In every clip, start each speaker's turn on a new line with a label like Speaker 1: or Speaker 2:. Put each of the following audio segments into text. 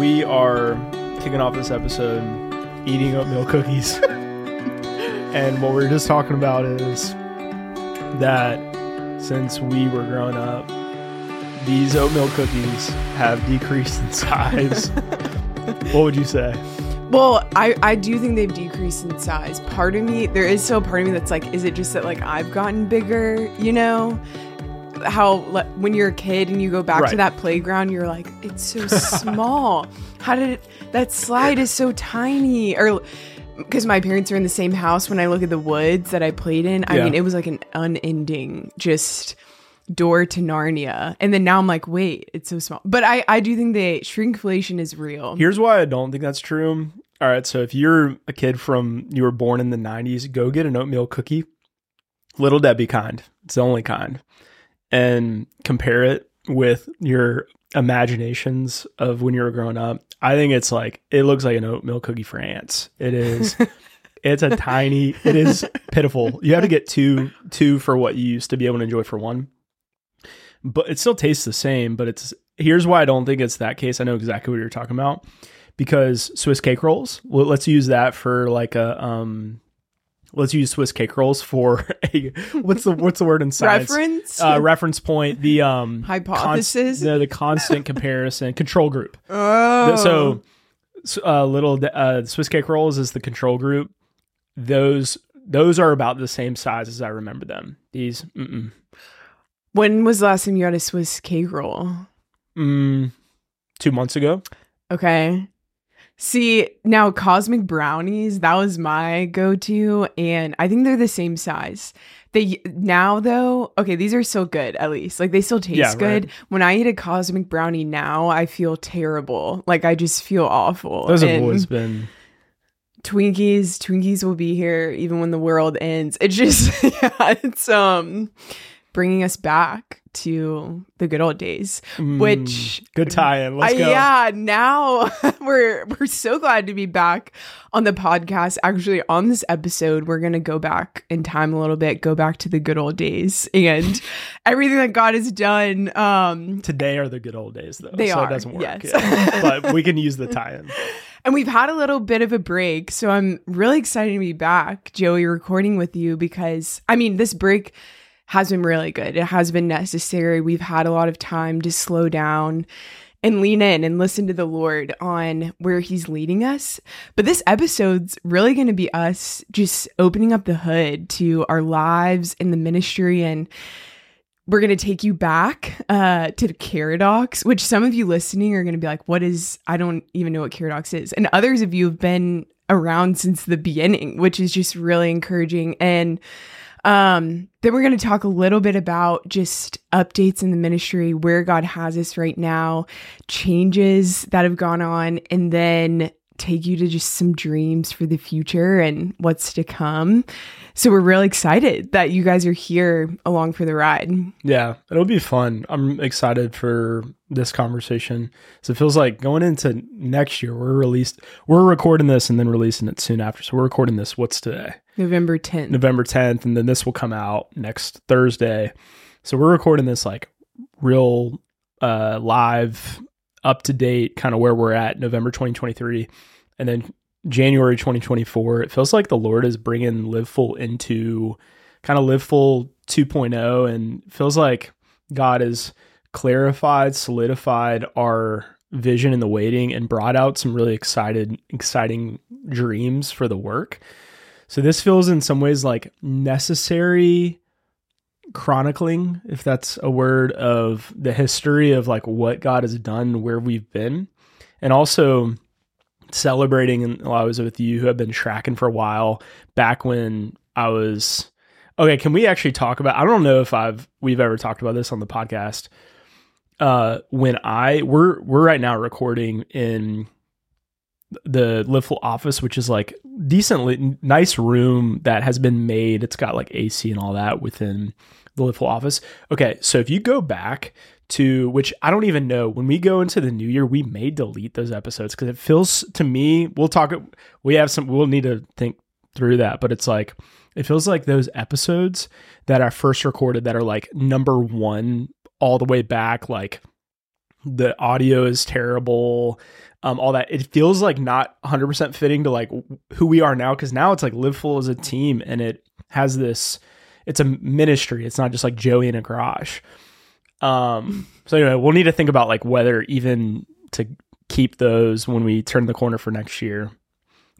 Speaker 1: we are kicking off this episode eating oatmeal cookies. and what we are just talking about is that since we were growing up, these oatmeal cookies have decreased in size. what would you say?
Speaker 2: Well, I, I do think they've decreased in size. Part of me, there is still a part of me that's like, is it just that like I've gotten bigger, you know? How like, when you're a kid and you go back
Speaker 1: Right.
Speaker 2: to that playground, you're like, it's so small. How did it, that slide is so tiny? Or because my parents are in the same house, when I look at the woods that I played in, I mean, it was like an unending just door to Narnia. And then now I'm like, wait, it's so small. But I, I do think that shrinkflation is real.
Speaker 1: Here's why I don't think that's true. All right, so if you're a kid from you were born in the 90s, go get an oatmeal cookie. Little Debbie kind. It's the only kind. And compare it with your imaginations of when you were growing up. I think it's like it looks like an oatmeal cookie for ants. It is it's a tiny it is pitiful. You have to get two two for what you used to be able to enjoy for one. But it still tastes the same, but it's here's why I don't think it's that case. I know exactly what you're talking about because Swiss cake rolls. Well, let's use that for like a um. Let's use Swiss cake rolls for a what's the what's the word in science?
Speaker 2: Reference?
Speaker 1: uh, reference point. The um
Speaker 2: Hypothesis?
Speaker 1: the, the constant comparison control group.
Speaker 2: oh.
Speaker 1: So, so uh, little uh, Swiss cake rolls is the control group. Those those are about the same size as I remember them. These mm-mm.
Speaker 2: when was the last time you had a Swiss cake roll?
Speaker 1: Mm, two months ago.
Speaker 2: Okay. See, now cosmic brownies, that was my go-to and I think they're the same size. They now though, okay, these are still good at least. Like they still taste
Speaker 1: Yeah,
Speaker 2: good.
Speaker 1: right.
Speaker 2: When I eat a cosmic brownie now, I feel terrible. Like I just feel awful.
Speaker 1: Those have
Speaker 2: And
Speaker 1: always been.
Speaker 2: Twinkies, Twinkies will be here even when the world ends. It's just yeah, it's um bringing us back to the good old days.
Speaker 1: mm,
Speaker 2: which-
Speaker 1: good tie-in. Let's
Speaker 2: I-
Speaker 1: go.
Speaker 2: yeah, now we're we're so glad to be back on the podcast. Actually, on this episode, we're gonna go back in time a little bit, go back to the good old days and everything that God has done. Um,
Speaker 1: Today are the good old days, though.
Speaker 2: They
Speaker 1: so
Speaker 2: are,
Speaker 1: it doesn't work.
Speaker 2: yes.
Speaker 1: yeah. but we can use the tie-in.
Speaker 2: and we've had a little bit of a break, so I'm really excited to be back, Joey, recording with you because I mean, this break has been really good. It has been necessary. We've had a lot of time to slow down and lean in and listen to the Lord on where He's leading us. But this episode's really going to be us just opening up the hood to our lives in the ministry and we're going to take you back uh, to Caradox, which some of you listening are going to be like, what is, I don't even know what Caradox is. And others of you have been around since the beginning, which is just really encouraging. And um, then we're going to talk a little bit about just updates in the ministry, where God has us right now, changes that have gone on, and then take you to just some dreams for the future and what's to come. So we're really excited that you guys are here along for the ride.
Speaker 1: Yeah, it'll be fun. I'm excited for this conversation. So it feels like going into next year, we're released, we're recording this and then releasing it soon after. So we're recording this. What's today?
Speaker 2: November 10th.
Speaker 1: November 10th, and then this will come out next Thursday. So we're recording this like real uh live, up to date, kind of where we're at November 2023, and then January 2024. It feels like the Lord is bringing Live Full into kind of Live Full 2.0, and feels like God has clarified, solidified our vision in the waiting, and brought out some really excited, exciting dreams for the work. So this feels in some ways like necessary chronicling, if that's a word, of the history of like what God has done, where we've been, and also celebrating. And I was with you who have been tracking for a while back when I was. Okay, can we actually talk about? I don't know if I've we've ever talked about this on the podcast. Uh, when I we're we're right now recording in the Live Full office, which is like decently nice room that has been made. It's got like AC and all that within the Live Full office. Okay, so if you go back to which I don't even know when we go into the new year, we may delete those episodes because it feels to me. We'll talk. We have some. We'll need to think through that, but it's like it feels like those episodes that I first recorded that are like number one all the way back, like the audio is terrible um, all that it feels like not 100% fitting to like who we are now because now it's like live full as a team and it has this it's a ministry it's not just like joey in a garage um so anyway we'll need to think about like whether even to keep those when we turn the corner for next year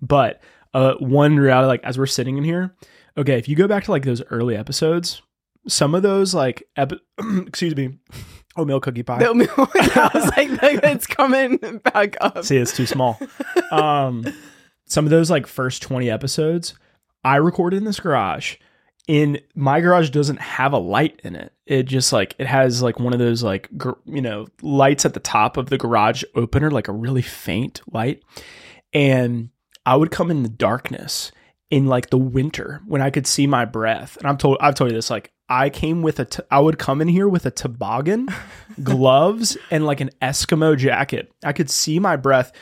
Speaker 1: but uh one reality like as we're sitting in here okay if you go back to like those early episodes some of those like epi- excuse me oatmeal cookie pie
Speaker 2: The- I was like, it's coming back up.
Speaker 1: See, it's too small. um, some of those like first 20 episodes I recorded in this garage. In my garage doesn't have a light in it. It just like it has like one of those like gr- you know lights at the top of the garage opener, like a really faint light. And I would come in the darkness in like the winter when I could see my breath. And I'm told I've told you this like I came with a t- I would come in here with a toboggan, gloves, and like an Eskimo jacket. I could see my breath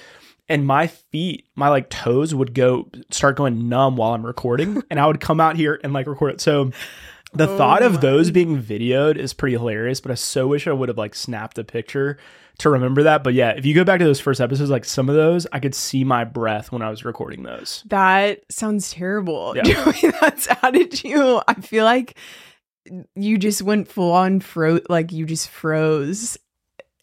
Speaker 1: and my feet, my like toes would go start going numb while I'm recording and I would come out here and like record it. So the oh thought of those being videoed is pretty hilarious, but I so wish I would have like snapped a picture to remember that. But yeah, if you go back to those first episodes, like some of those, I could see my breath when I was recording those.
Speaker 2: That sounds terrible.
Speaker 1: Yeah.
Speaker 2: That's how did you? I feel like you just went full on fro like you just froze.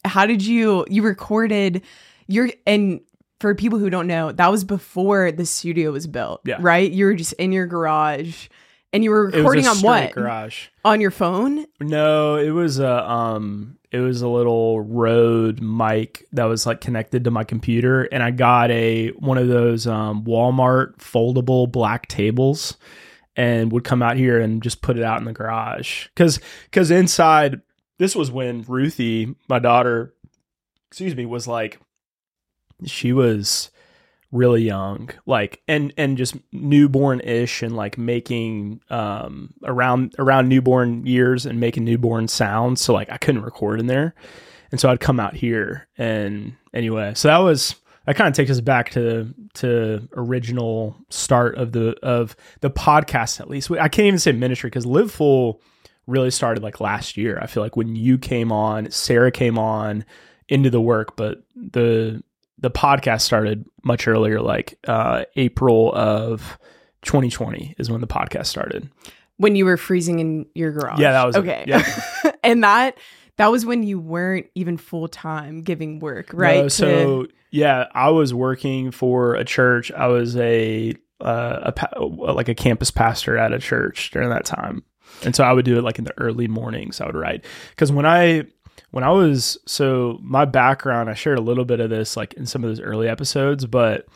Speaker 2: How did you you recorded your and for people who don't know, that was before the studio was built.
Speaker 1: Yeah.
Speaker 2: Right? You were just in your garage and you were
Speaker 1: It was a
Speaker 2: recording on what?
Speaker 1: garage?
Speaker 2: On your phone?
Speaker 1: No, it was a um it was a little Rode mic that was like connected to my computer and I got a one of those um Walmart foldable black tables and would come out here and just put it out in the garage cuz cuz inside this was when Ruthie, my daughter, excuse me, was like she was really young like and and just newborn ish and like making um around around newborn years and making newborn sounds. So like i couldn't record in there. And so i'd come out here and anyway so that was that kind of takes us back to to original start of the of the podcast at least. I can't even say ministry because live full really started like last year i feel like when you came on sarah came on into the work but the the podcast started much earlier, like uh, April of 2020 is when the podcast started.
Speaker 2: When you were freezing in your garage.
Speaker 1: Yeah, that was it.
Speaker 2: okay.
Speaker 1: Yeah.
Speaker 2: and that that was when you weren't even full time giving work, right?
Speaker 1: No,
Speaker 2: To-
Speaker 1: so yeah, I was working for a church. I was a uh, a pa- like a campus pastor at a church during that time, and so I would do it like in the early mornings. I would write because when I when I was so my background, I shared a little bit of this like in some of those early episodes, but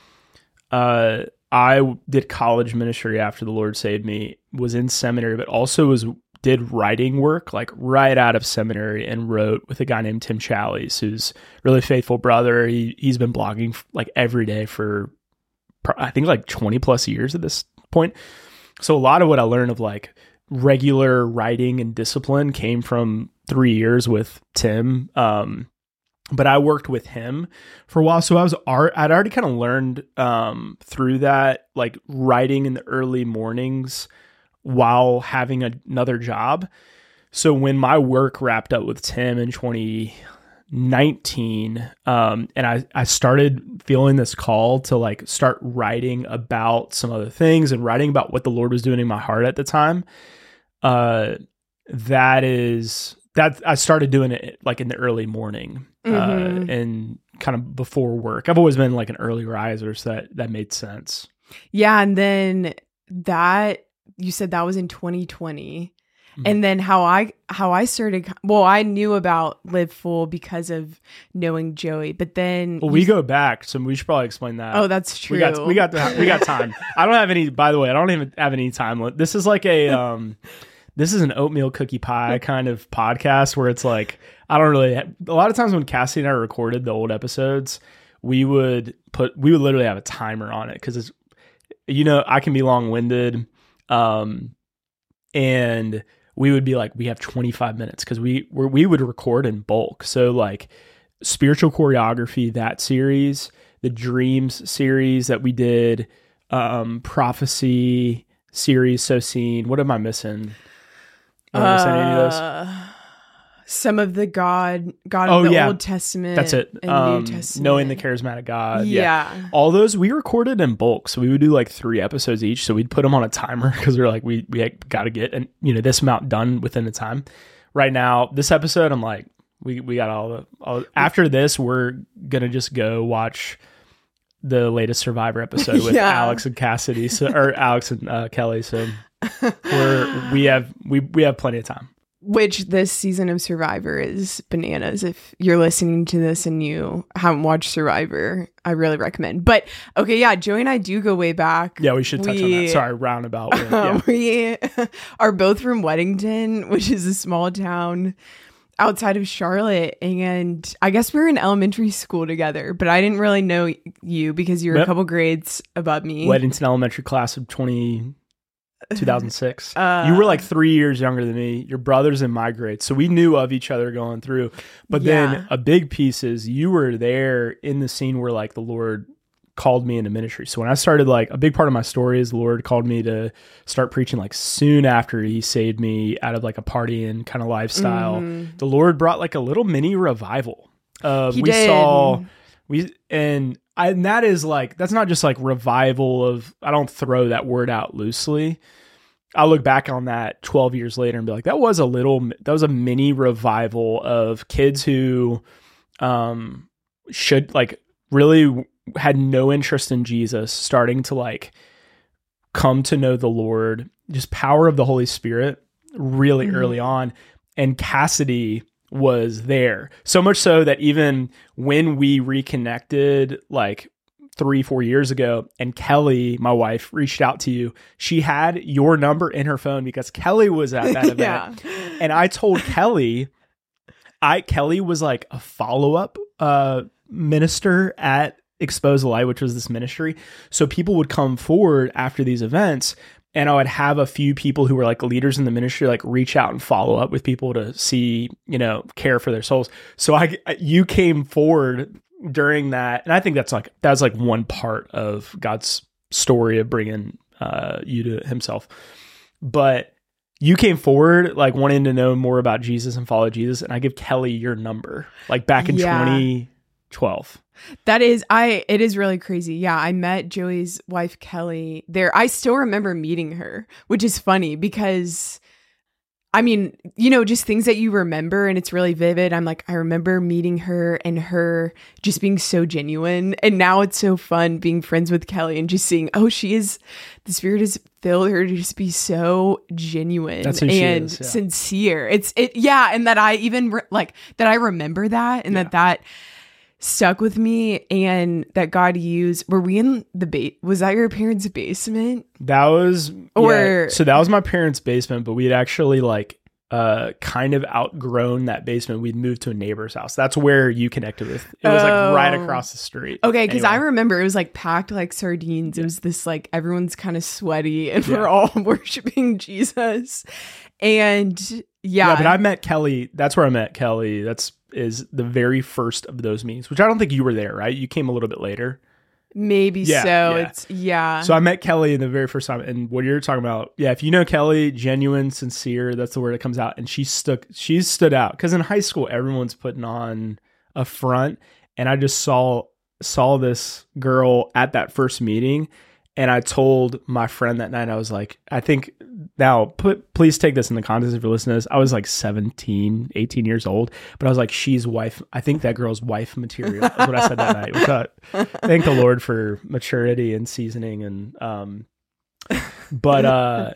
Speaker 1: uh, I did college ministry after the Lord saved me. Was in seminary, but also was did writing work like right out of seminary and wrote with a guy named Tim Challies, who's really faithful brother. He he's been blogging like every day for I think like twenty plus years at this point. So a lot of what I learned of like regular writing and discipline came from three years with Tim. Um, but I worked with him for a while, so I was art. I'd already kind of learned um, through that, like writing in the early mornings while having a- another job. So when my work wrapped up with Tim in 2019, um, and I, I started feeling this call to like start writing about some other things and writing about what the Lord was doing in my heart at the time. Uh, that is that I started doing it like in the early morning uh,
Speaker 2: Mhm.
Speaker 1: and kind of before work. I've always been like an early riser, so that that made sense.
Speaker 2: Yeah, and then that you said that was in 2020.
Speaker 1: Mhm.
Speaker 2: And then how I how I started well, I knew about Live Full because of knowing Joey, but then
Speaker 1: Well, we go back, so we should probably explain that.
Speaker 2: Oh, that's true.
Speaker 1: We got we got we got time. I don't have any. By the way, I don't even have any time. This is like a um, this is an oatmeal cookie pie kind of podcast where it's like I don't really. A lot of times when Cassie and I recorded the old episodes, we would put we would literally have a timer on it because it's you know I can be long winded, um, and we would be like we have 25 minutes because we we we would record in bulk. So like spiritual choreography that series the dreams series that we did um prophecy series so seen what am i missing Am I missing any of those?
Speaker 2: Some of the God, God
Speaker 1: Oh,
Speaker 2: of the
Speaker 1: yeah.
Speaker 2: Old Testament.
Speaker 1: That's it.
Speaker 2: And
Speaker 1: Um,
Speaker 2: New Testament.
Speaker 1: knowing the charismatic God. Yeah.
Speaker 2: yeah.
Speaker 1: All those we recorded in bulk, so we would do like three episodes each. So we'd put them on a timer because we are like, we we got to get and you know this amount done within the time. Right now, this episode, I'm like, we we got all the. All, after this, we're gonna just go watch the latest Survivor episode with
Speaker 2: Yeah.
Speaker 1: Alex and Cassidy, so, or Alex and uh, Kelly. So we're we have we we have plenty of time.
Speaker 2: Which this season of Survivor is bananas. If you're listening to this and you haven't watched Survivor, I really recommend. But okay, yeah, Joey and I do go way back.
Speaker 1: Yeah, we should touch on that. Sorry, roundabout. Yeah.
Speaker 2: we are both from Weddington, which is a small town outside of Charlotte. And I guess we were in elementary school together, but I didn't really know you because you were
Speaker 1: Yep.
Speaker 2: a couple grades above me.
Speaker 1: Weddington Elementary class of 20, 2006.
Speaker 2: Uh,
Speaker 1: you were like three years younger than me. Your brother's in my grade. So we knew of each other going through. But
Speaker 2: Yeah.
Speaker 1: then a big piece is you were there in the scene where like the Lord called me into ministry. So when I started, like a big part of my story is the Lord called me to start preaching like soon after he saved me out of like a partying kind of lifestyle.
Speaker 2: Mhm.
Speaker 1: The Lord brought like a little mini revival. Uh, we
Speaker 2: did.
Speaker 1: saw we and I, and that is like that's not just like revival of I don't throw that word out loosely. I look back on that 12 years later and be like that was a little that was a mini revival of kids who um should like really had no interest in Jesus starting to like come to know the Lord just power of the Holy Spirit really
Speaker 2: Mhm.
Speaker 1: early on and Cassidy was there so much so that even when we reconnected like three four years ago and kelly my wife reached out to you she had your number in her phone because kelly was at that event
Speaker 2: yeah.
Speaker 1: and I told Kelly, I Kelly was like a follow up uh, minister at Expose the Light, which was this ministry. So people would come forward after these events, and I would have a few people who were like leaders in the ministry like reach out and follow up with people to see, you know, care for their souls. So I, you came forward during that, and I think that's like that's like one part of God's story of bringing uh, you to Himself, but you came forward like wanting to know more about Jesus and follow Jesus, and I give Kelly your number like back in
Speaker 2: Yeah.
Speaker 1: 2012.
Speaker 2: That is I it is really crazy. Yeah, I met Joey's wife Kelly there. I still remember meeting her, which is funny because I mean, you know, just things that you remember and it's really vivid. I'm like, I remember meeting her and her just being so genuine. And now it's so fun being friends with Kelly and just seeing, oh, she is the spirit has filled her to just be so genuine
Speaker 1: That's who she
Speaker 2: and
Speaker 1: is, yeah.
Speaker 2: sincere. It's it yeah, and that I even re- like that I remember that and that that stuck with me and that God used were we in the bait was that your parents' basement?
Speaker 1: That was
Speaker 2: Or-
Speaker 1: yeah, so that was my parents' basement, but we had actually like uh kind of outgrown that basement. We'd moved to a neighbor's house. That's where you connected with. It was like right
Speaker 2: Oh.
Speaker 1: across the street.
Speaker 2: Okay, because I remember it was like packed like sardines. It was this like everyone's kind of sweaty and
Speaker 1: Yeah.
Speaker 2: we're all worshiping Jesus. And yeah,
Speaker 1: yeah, but I met Kelly. That's where I met Kelly. That's is the very first of those meetings, which I don't think you were there, right? You came a little bit later.
Speaker 2: maybe
Speaker 1: Yeah,
Speaker 2: so.
Speaker 1: yeah.
Speaker 2: It's yeah.
Speaker 1: So I met Kelly in the very first time, and what you're talking about, yeah. If you know Kelly, genuine, sincere, that's the word that comes out, and she stuck, she's stood out because in high school everyone's putting on a front, and I just saw saw this girl at that first meeting, and I told my friend that night, I was like, I think now put please take this in the context if you're listening to this. I was like 17, 18 years old, but I was like, she's wife. I think that girl's wife material. That's what I said that night. Thank the Lord for maturity and seasoning and um but uh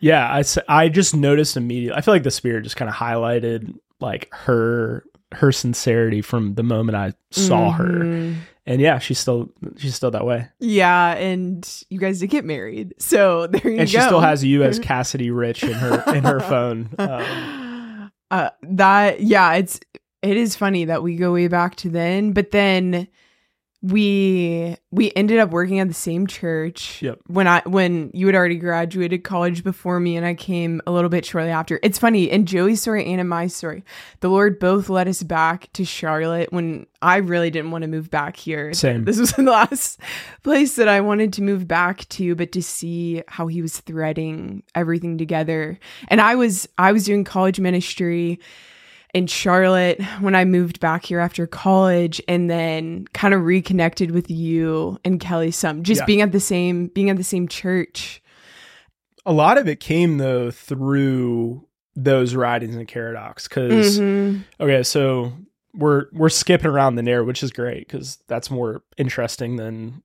Speaker 1: yeah, I, I just noticed immediately. I feel like the spirit just kind of highlighted like her her sincerity from the moment I saw her. And yeah, she's still she's still that way.
Speaker 2: Yeah, and you guys did get married. So there you go.
Speaker 1: And she still has you as Cassidy Rich in her in her phone. Um,
Speaker 2: uh, that yeah, it's it is funny that we go way back to then, but then we we ended up working at the same church
Speaker 1: Yep.
Speaker 2: when I when you had already graduated college before me and I came a little bit shortly after. It's funny in Joey's story and in my story, the Lord both led us back to Charlotte when I really didn't want to move back here.
Speaker 1: Same.
Speaker 2: This was the last place that I wanted to move back to, but to see how he was threading everything together. And I was I was doing college ministry in Charlotte when I moved back here after college and then kind of reconnected with you and Kelly some just
Speaker 1: Yeah.
Speaker 2: being at the same being at the same church.
Speaker 1: A lot of it came though through those writings in Caradox because
Speaker 2: Mhm.
Speaker 1: okay, so we're we're skipping around the narrative, which is great because that's more interesting than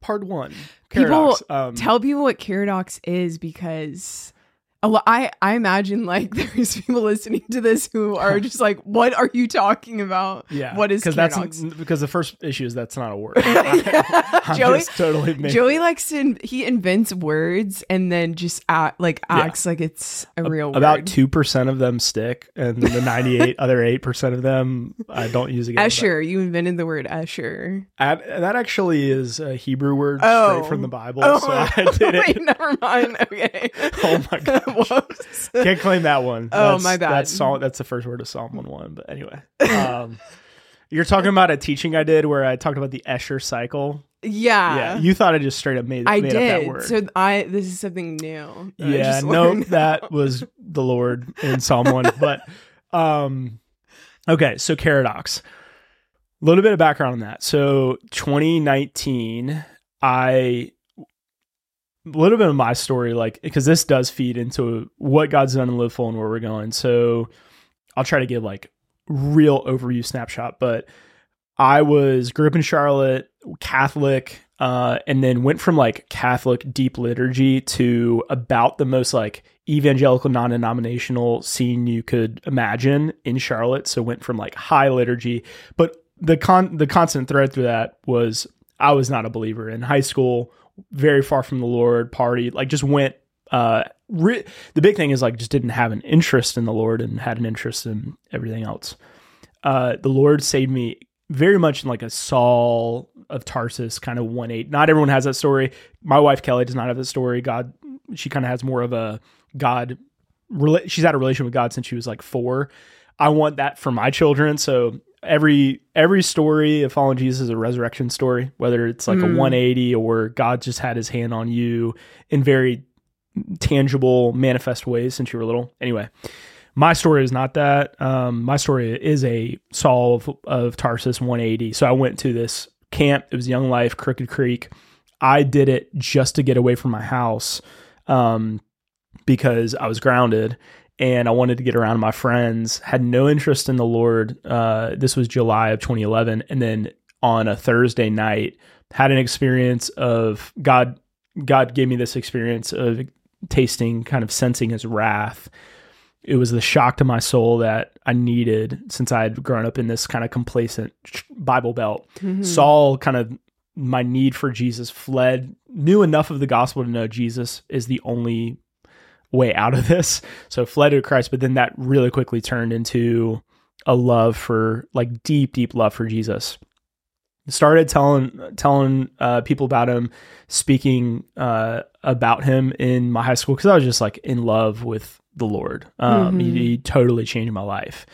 Speaker 1: part one.
Speaker 2: People
Speaker 1: Um,
Speaker 2: Tell people what Caradox is because Oh, a I I imagine like there's people listening to this who are just like, what are you talking about?
Speaker 1: yeah,
Speaker 2: what is
Speaker 1: because that's because the first issue is that's not a word. I'm
Speaker 2: Joey-
Speaker 1: totally making-
Speaker 2: Joey likes to in- he invents words and then just act, like
Speaker 1: Yeah.
Speaker 2: acts like it's a real word.
Speaker 1: about two percent of them stick, and the ninety-eight other eight percent of them I don't use again. but
Speaker 2: Escher, you invented the word Escher.
Speaker 1: That actually is a Hebrew word
Speaker 2: Oh.
Speaker 1: straight from oh. the Bible,
Speaker 2: Oh,
Speaker 1: so I did it.
Speaker 2: wait, never mind. Okay.
Speaker 1: Oh my gosh.
Speaker 2: Whoops.
Speaker 1: Can't claim that one.
Speaker 2: Oh,
Speaker 1: That's-
Speaker 2: my bad.
Speaker 1: That's Psalm, That's the first word of Psalm one one. But anyway, um, you're talking about a teaching I did where I talked about the Escher cycle.
Speaker 2: Yeah.
Speaker 1: yeah, you thought I just straight up made,
Speaker 2: I
Speaker 1: made up that word.
Speaker 2: So I this is something new.
Speaker 1: yeah, no, that was the Lord in Psalm one. But um, okay, so Caradox. A little bit of background on that. So 2019, I little bit of my story, like because this does feed into what God's done in Live Full and where we're going. So I'll try to give like real overview snapshot. But I was grew up in Charlotte, Catholic, uh, and then went from like Catholic deep liturgy to about the most like evangelical non-denominational scene you could imagine in Charlotte. So went from like high liturgy, but the con the constant thread through that was I was not a believer in high school, very far from the Lord, party, like just went uh re- the big thing is like just didn't have an interest in the Lord and had an interest in everything else. Uh the Lord saved me very much in like a Saul of Tarsus kind of one eight. Not everyone has that story. My wife Kelly does not have that story. God, she kind of has more of a God. She's had a relation with God since she was like four. I want that for my children. So every every story of following Jesus is a resurrection story, whether it's like a
Speaker 2: Mm.
Speaker 1: 180 or God just had His hand on you in very tangible, manifest ways since you were little. Anyway, my story is not that. Um, my story is a Saul of, of Tarsus 180. So I went to this camp. It was Young Life, Crooked Creek. I did it just to get away from my house um, because I was grounded and I wanted to get around my friends. Had no interest in the Lord. Uh, this was July of 2011, and then on a Thursday night, had an experience of God. God gave me this experience of tasting, kind of sensing His wrath. It was the shock to my soul that I needed since I had grown up in this kind of complacent Bible belt
Speaker 2: Mhm.
Speaker 1: Saul kind of my need for Jesus fled, knew enough of the gospel to know Jesus is the only way out of this. So fled to Christ, but then that really quickly turned into a love for like deep, deep love for Jesus. Started telling telling uh, people about him, speaking uh, about him in my high school because I was just like in love with the Lord. Um, he,
Speaker 2: Mhm.
Speaker 1: he totally changed my life,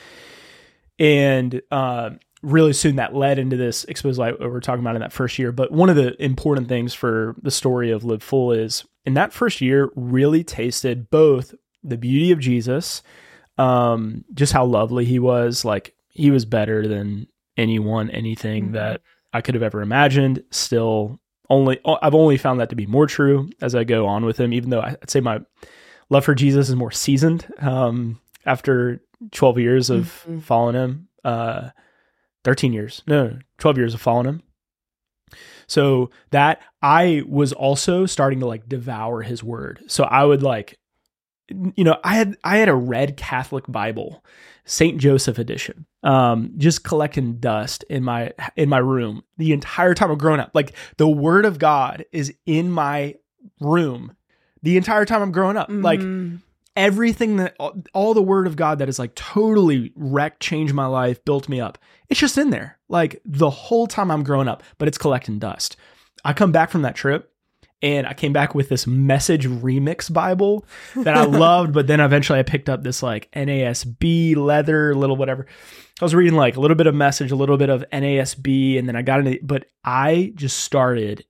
Speaker 1: and uh, really soon that led into this exposed light we we're talking about in that first year. But one of the important things for the story of Live Full is in that first year, really tasted both the beauty of Jesus, um, just how lovely he was. Like he was better than anyone, anything
Speaker 2: Mhm.
Speaker 1: that I could have ever imagined. Still, only I've only found that to be more true as I go on with him. Even though I'd say my love for Jesus is more seasoned um, after 12 years of
Speaker 2: Mhm.
Speaker 1: following him. Uh, 13 years, no, no, 12 years of following him. So that I was also starting to like devour his word. So I would like, you know, I had I had a red Catholic Bible, Saint Joseph edition, um, just collecting dust in my in my room the entire time I've grown up. Like the Word of God is in my room the entire time I'm growing up. Like
Speaker 2: Mhm.
Speaker 1: everything that all, all the word of God that is like totally wrecked, changed my life, built me up. It's just in there, like the whole time I'm growing up, but it's collecting dust. I come back from that trip and I came back with this message remix Bible that I loved, but then eventually I picked up this like NASB leather, little whatever. I was reading like a little bit of message, a little bit of NASB, and then I got into, but I just started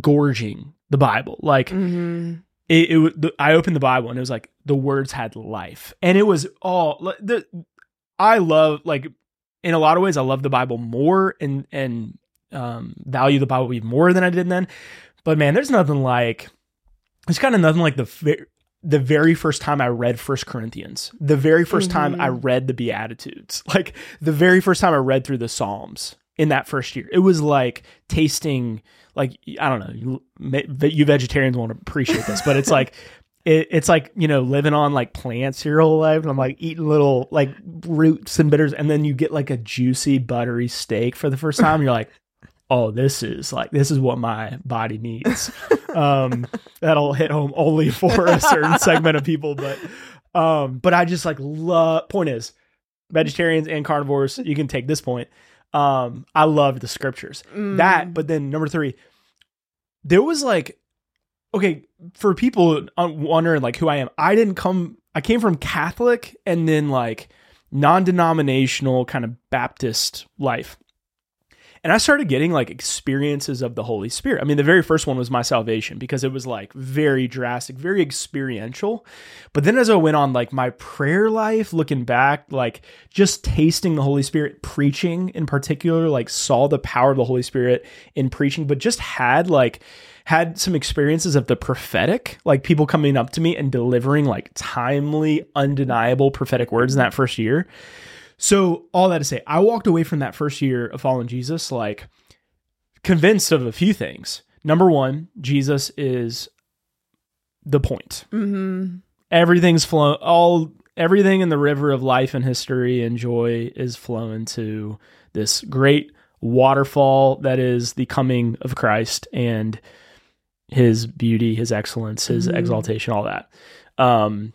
Speaker 1: gorging the Bible. Like,
Speaker 2: Mhm.
Speaker 1: it, it the, I opened the Bible and it was like the words had life, and it was all the I love like in a lot of ways I love the Bible more and and um, value the Bible even more than I did then. But man, there's nothing like it's kind of nothing like the the very first time I read First Corinthians, the very 1st mm-hmm. time I mm-hmm. read the Beatitudes, like the very first time I read through the Psalms in that first year, it was like tasting like I don't know, you, you vegetarians won't appreciate this, but it's like it, it's like you know living on like plants your whole life and i'm like eating little like roots and bitters and then you get like a juicy buttery steak for the first time you're like oh this is like this is what my body needs. Um that'll hit home only for a certain segment of people but um but i just like love point is vegetarians and carnivores you can take this point. Um i love the scriptures. Mm. that but then number three there was like okay, for people uh, wondering like who I am, I didn't come. I came from Catholic and then like non-denominational kind of Baptist life. And I started getting like experiences of the Holy Spirit. I mean, the very first one was my salvation because it was like very drastic, very experiential. But then as I went on, like my prayer life, looking back, like just tasting the Holy Spirit, preaching in particular, like saw the power of the Holy Spirit in preaching, but just had like, had some experiences of the prophetic, like people coming up to me and delivering like timely, undeniable prophetic words in that first year. So, all that to say, I walked away from that first year of following Jesus like convinced of a few things. Number one, Jesus is the point. Mm-hmm. Everything's flow, all everything in the river of life and history and joy is flowing to this great waterfall that is the coming of Christ and his beauty, his excellence, his mm-hmm. exaltation, all that. Um,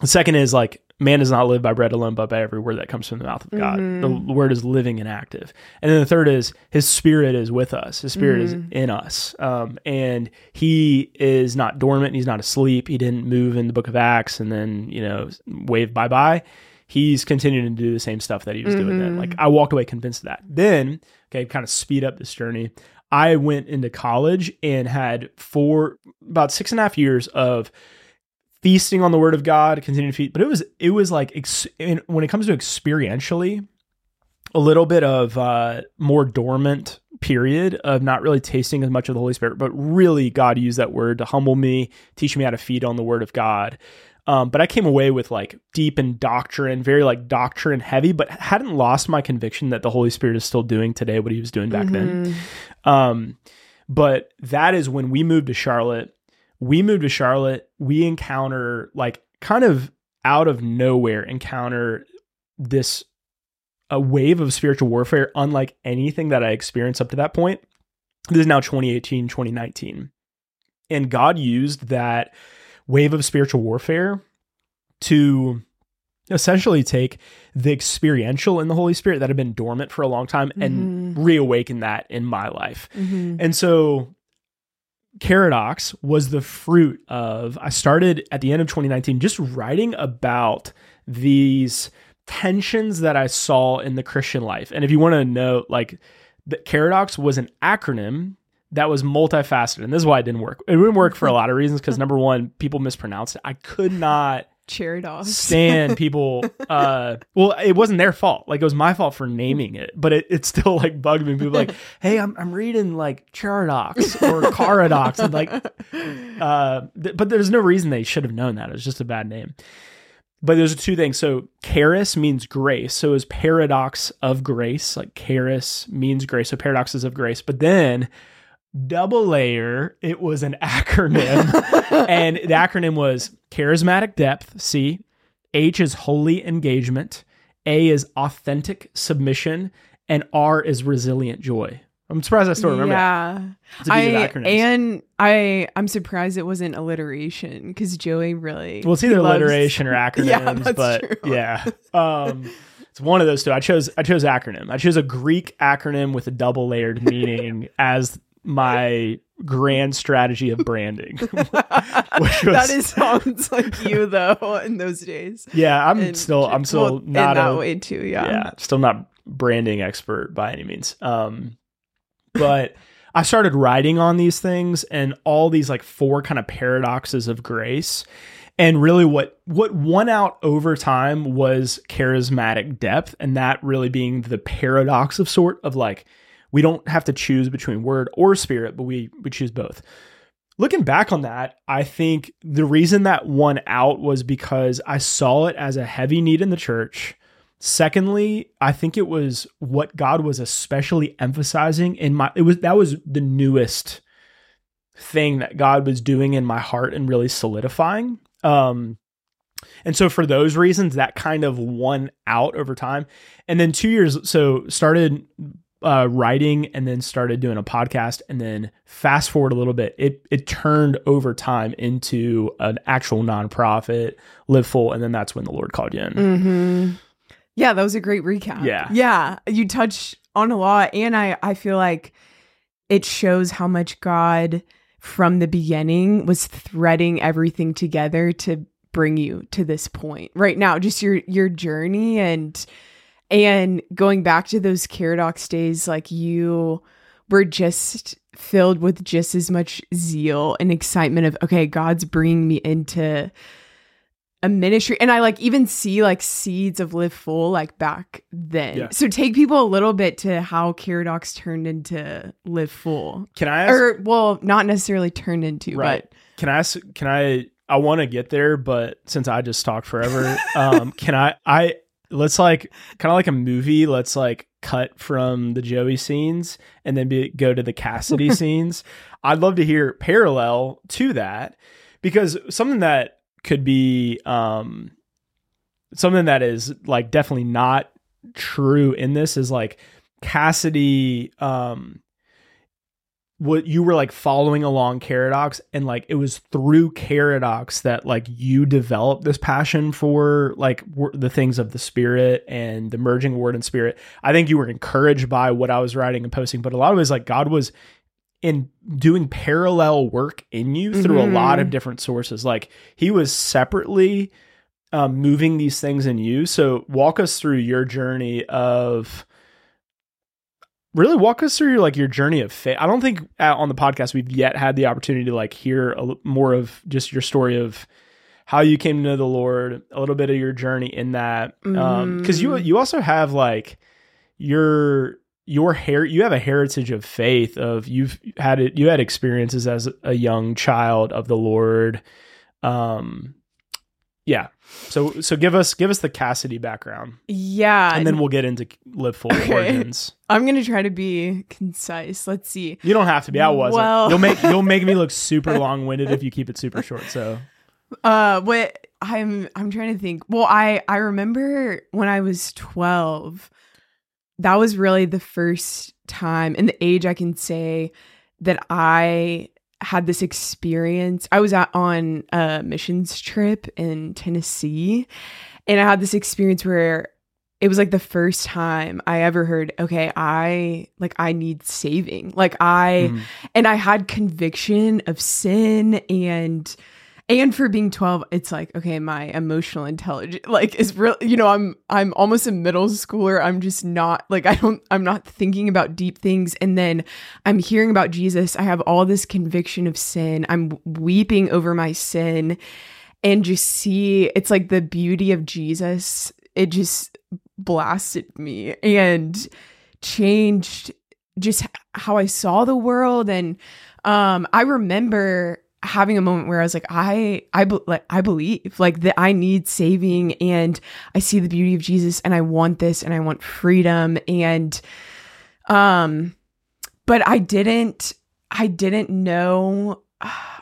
Speaker 1: the second is like man does not live by bread alone, but by every word that comes from the mouth of God. Mm-hmm. The word is living and active. And then the third is his spirit is with us. His spirit mm-hmm. is in us. Um, and he is not dormant. He's not asleep. He didn't move in the book of Acts and then, you know, wave bye bye. He's continuing to do the same stuff that he was mm-hmm. doing then. Mm-hmm. Like I walked away convinced of that. Then, okay, kind of speed up this journey. I went into college and had four, about six and a half years of feasting on the word of God, continuing to feed. But it was, it was like, ex- when it comes to experientially, a little bit of uh, more dormant period of not really tasting as much of the Holy Spirit, but really God used that word to humble me, teach me how to feed on the word of God. Um, but I came away with like deep in doctrine, very like doctrine heavy, but hadn't lost my conviction that the Holy Spirit is still doing today what he was doing back mm-hmm. then. Um, but that is when we moved to Charlotte. We moved to Charlotte. We encounter like kind of out of nowhere encounter this a wave of spiritual warfare unlike anything that I experienced up to that point. This is now 2018, 2019. And God used that wave of spiritual warfare to essentially take the experiential in the Holy Spirit that had been dormant for a long time mm-hmm. and reawaken that in my life. Mm-hmm. And so Caradox was the fruit of I started at the end of 2019 just writing about these tensions that I saw in the Christian life. And if you want to know like the Caradox was an acronym that was multifaceted. And this is why it didn't work. It didn't work for a lot of reasons because number one, people mispronounced it. I could not
Speaker 2: cherry dogs.
Speaker 1: stand people uh well it wasn't their fault. Like it was my fault for naming it but it, it still like bugged me. People like hey i'm, I'm reading like charadox or caradox and like uh th- but there's no reason they should have known that. It was just a bad name. But there's two things. So charis means grace. So is paradox of grace. Like charis means grace. So paradoxes of grace. But then double layer. It was an acronym, and the acronym was charismatic depth. C. H is holy engagement. A is authentic submission, and R is resilient joy. I'm surprised I still remember.
Speaker 2: Yeah, I and I I'm surprised it wasn't alliteration because Joey really
Speaker 1: well it's either loves... alliteration or acronyms, yeah, but true. yeah, um, it's one of those two. I chose I chose acronym. I chose a Greek acronym with a double layered meaning as my grand strategy of branding. was,
Speaker 2: that is sounds like you though in those days.
Speaker 1: Yeah, I'm and, still I'm still well, not
Speaker 2: in that
Speaker 1: a,
Speaker 2: way too. Yeah,
Speaker 1: yeah, still not branding expert by any means. Um, but I started writing on these things and all these like four kind of paradoxes of grace. And really what what won out over time was charismatic depth and that really being the paradox of sort of like we don't have to choose between word or spirit, but we we choose both. Looking back on that, I think the reason that won out was because I saw it as a heavy need in the church. Secondly, I think it was what God was especially emphasizing in my it was that was the newest thing that God was doing in my heart and really solidifying. Um, and so for those reasons, that kind of won out over time. And then two years, so started uh, writing and then started doing a podcast. And then fast forward a little bit, it it turned over time into an actual nonprofit, Live Full, and then that's when the Lord called you in.
Speaker 2: Mm-hmm. Yeah, that was a great recap.
Speaker 1: Yeah.
Speaker 2: yeah, you touched on a lot, and I I feel like it shows how much God from the beginning was threading everything together to bring you to this point right now just your your journey and and going back to those Caradox days like you were just filled with just as much zeal and excitement of okay God's bringing me into a ministry and I like even see like seeds of live full like back then.
Speaker 1: Yeah.
Speaker 2: So take people a little bit to how Caradox turned into live full.
Speaker 1: Can I ask?
Speaker 2: Or well, not necessarily turned into,
Speaker 1: right.
Speaker 2: but
Speaker 1: Can I ask? Can I? I want to get there, but since I just talked forever, um, can I? I let's like kind of like a movie. Let's like cut from the Joey scenes and then be, go to the Cassidy scenes. I'd love to hear parallel to that because something that could be um something that is like definitely not true in this is like Cassidy um what you were like following along Caradox and like it was through Caradox that like you developed this passion for like wor- the things of the spirit and the merging word and spirit. I think you were encouraged by what I was writing and posting, but a lot of it is like God was in doing parallel work in you through a lot of
Speaker 2: Mhm.
Speaker 1: different sources. Like he was separately um, moving these things in you. So walk us through your journey of really walk us through like your journey of faith. I don't think uh, on the podcast we've yet had the opportunity to like hear a, more of just your story of how you came to know the Lord, a little bit of your journey in that. Um, because you
Speaker 2: Mhm.
Speaker 1: you also have like your your hair you have a heritage of faith of you've had it you had experiences as a young child of the Lord. Um yeah. So so give us give us the Cassidy background
Speaker 2: yeah.
Speaker 1: and then we'll get into live full
Speaker 2: Okay.
Speaker 1: origins.
Speaker 2: I'm gonna try to be concise. Let's see.
Speaker 1: You don't have to be. I wasn't.
Speaker 2: Well-
Speaker 1: you'll make you'll make me look super long winded if you keep it super short. So
Speaker 2: Uh what I'm I'm trying to think. Well, I I remember when I was 12 that was really the first time in the age I can say that I had this experience. I was at, on a missions trip in Tennessee and I had this experience where it was like the first time I ever heard, okay, I like I need saving. Like I
Speaker 1: mhm.
Speaker 2: and I had conviction of sin and and for being 12 it's like okay my emotional intelligence like is real you know i'm i'm almost a middle schooler. I'm just not like i don't i'm not thinking about deep things. And then i'm hearing about jesus. I have all this conviction of sin. I'm weeping over my sin. And just see it's like the beauty of jesus it just blasted me and changed just how I saw the world. And um I remember having a moment where I was like I I like I believe like that I need saving and I see the beauty of Jesus and I want this and I want freedom and um but I didn't I didn't know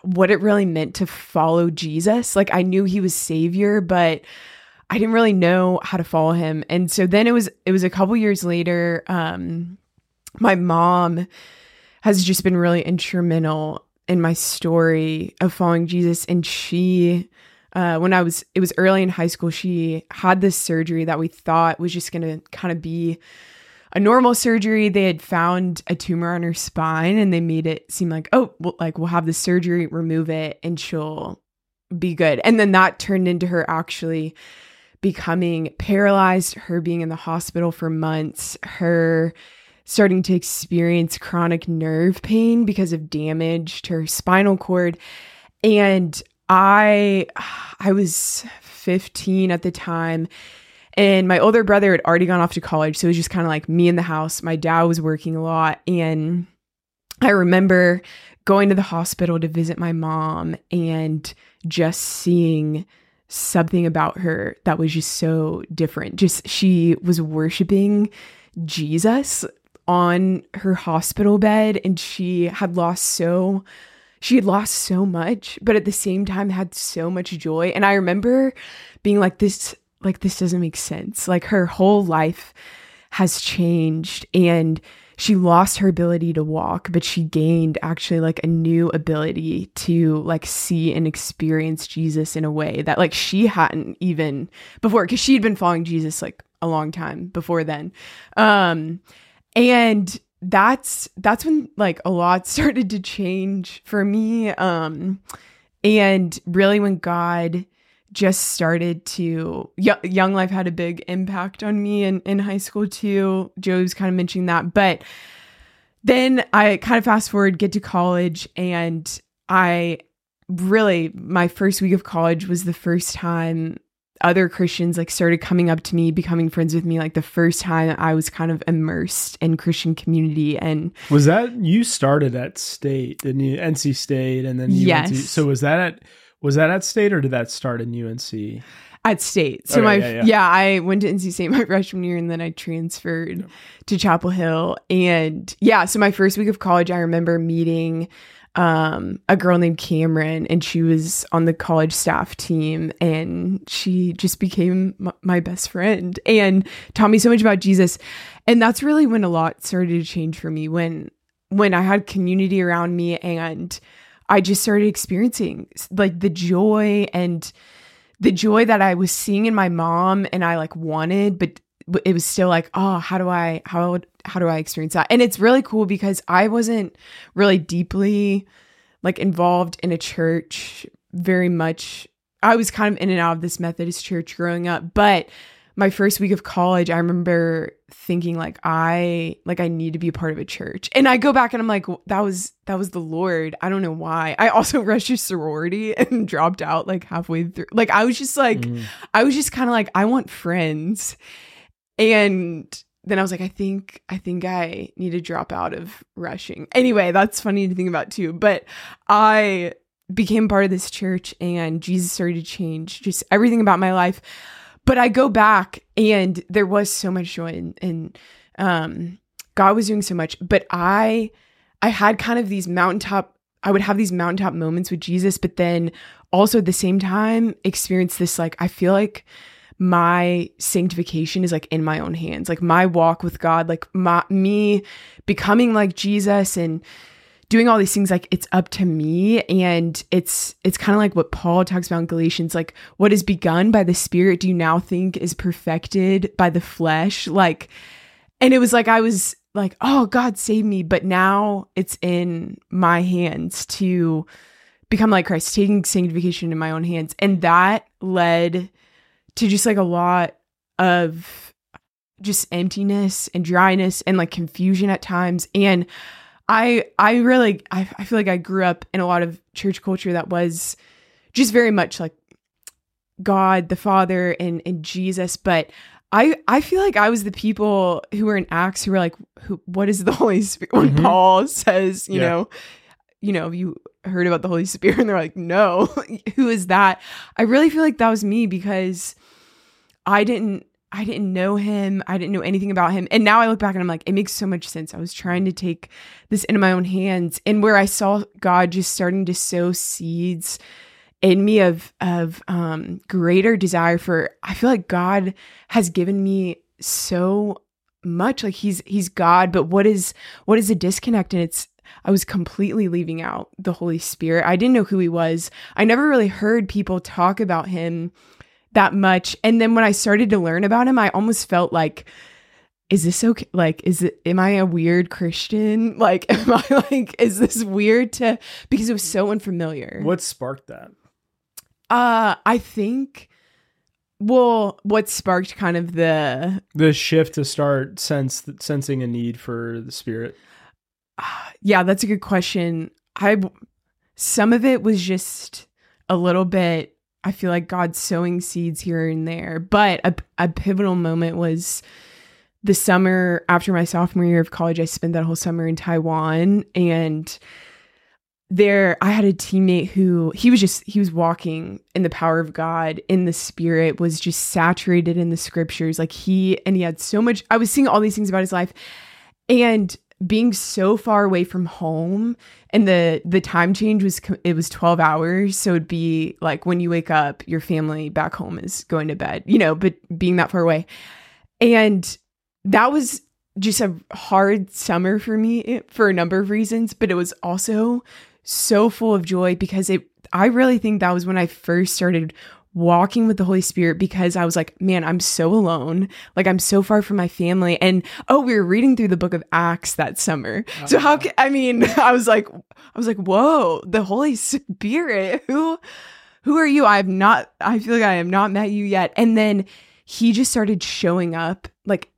Speaker 2: what it really meant to follow Jesus like I knew he was savior but I didn't really know how to follow him. And so then it was it was a couple years later um my mom has just been really instrumental in my story of following Jesus. And she uh when I was it was early in high school she had this surgery that we thought was just going to kind of be a normal surgery. They had found a tumor on her spine and they made it seem like oh well, like we'll have the surgery remove it and she'll be good. And then that turned into her actually becoming paralyzed, her being in the hospital for months, her starting to experience chronic nerve pain because of damage to her spinal cord. And I I was 15 at the time and my older brother had already gone off to college. So it was just kind of like me in the house. My dad was working a lot. And i remember going to the hospital to visit my mom and just seeing something about her that was just so different. Just she was worshiping jesus on her hospital bed and she had lost so she had lost so much but at the same time had so much joy. And i remember being like this like this doesn't make sense. Like her whole life has changed and she lost her ability to walk but she gained actually like a new ability to like see and experience jesus in a way that like she hadn't even before because she had been following jesus like a long time before then. Um and that's that's when like a lot started to change for me um and really when god just started to young life had a big impact on me in, in high school too. Joe's kind of mentioning that but then i kind of fast forward get to college and i really my first week of college was the first time other Christians like started coming up to me, becoming friends with me like the first time I was kind of immersed in Christian community and
Speaker 1: Was that you started at state, didn't you? NC State and then
Speaker 2: yes.
Speaker 1: So was that at was that at state or did that start in UNC?
Speaker 2: At state. So
Speaker 1: okay,
Speaker 2: my
Speaker 1: yeah, yeah.
Speaker 2: yeah, I went to NC State my freshman year and then I transferred yeah. to Chapel Hill. And yeah, so my first week of college I remember meeting um, a girl named Cameron, and she was on the college staff team, and she just became m- my best friend and taught me so much about Jesus. And that's really when a lot started to change for me when when I had community around me and I just started experiencing like the joy and the joy that I was seeing in my mom and I like wanted, but it was still like, oh, how do I how how do I experience that? And it's really cool because I wasn't really deeply like involved in a church very much. I was kind of in and out of this Methodist church growing up, but my first week of college, I remember thinking like I like I need to be a part of a church. And I go back and I'm like that was that was the Lord. I don't know why. I also rushed a sorority and dropped out like halfway through. Like I was just like mm. I was just kind of like I want friends. And then I was like, I think I think I need to drop out of rushing. Anyway, that's funny to think about too. But I became part of this church and Jesus started to change just everything about my life. But I go back and there was so much joy and, and um God was doing so much. But I I had kind of these mountaintop I would have these mountaintop moments with Jesus, but then also at the same time experience this like I feel like my sanctification is like in my own hands. Like my walk with god like my me becoming like jesus and doing all these things like it's up to me. And it's it's kind of like what paul talks about in galatians like what is begun by the spirit do you now think is perfected by the flesh? Like and it was like i was like oh god save me but now it's in my hands to become like christ taking sanctification in my own hands. And that led to just like a lot of just emptiness and dryness and like confusion at times and i i really I, I feel like i grew up in a lot of church culture that was just very much like god the father and and jesus but I, I feel like I was the people who were in Acts who were like, who, what is the Holy Spirit? When mm-hmm. Paul says, you yeah. know, you know, you heard about the Holy Spirit, and they're like, no, who is that? I really feel like that was me because I didn't I didn't know him. I didn't know anything about him. And now I look back and I'm like, it makes so much sense. I was trying to take this into my own hands. And where I saw God just starting to sow seeds in me of of um greater desire for I feel like God has given me so much. Like he's he's God, but what is what is a disconnect? And it's I was completely leaving out the Holy Spirit. I didn't know who he was. I never really heard people talk about him that much. And then when I started to learn about him, I almost felt like, is this okay? Like, is it, am I a weird Christian? Like, am I like, is this weird to, because it was so unfamiliar.
Speaker 1: What sparked that?
Speaker 2: Uh, I think, well, what sparked kind of the,
Speaker 1: the shift to start sense, sensing a need for the spirit?
Speaker 2: Uh, yeah, that's a good question. I, some of it was just, a little bit I feel like God's sowing seeds here and there. But a, a pivotal moment was the summer after my sophomore year of college. I spent that whole summer in Taiwan and there I had a teammate who he was just he was walking in the power of God in the spirit was just saturated in the scriptures like he and he had so much I was seeing all these things about his life and being so far away from home and the the time change was it was 12 hours. So it'd be like when you wake up your family back home is going to bed you know but being that far away. And that was just a hard summer for me eh, for a number of reasons but it was also so full of joy because it I really think that was when I first started walking with the Holy Spirit because I was like, man, I'm so alone. Like I'm so far from my family. And oh, we were reading through the book of Acts that summer. Uh-huh. So how can, I mean, I was like, I was like, whoa, the Holy Spirit, who, who are you? I have not, I feel like I have not met you yet. And then he just started showing up like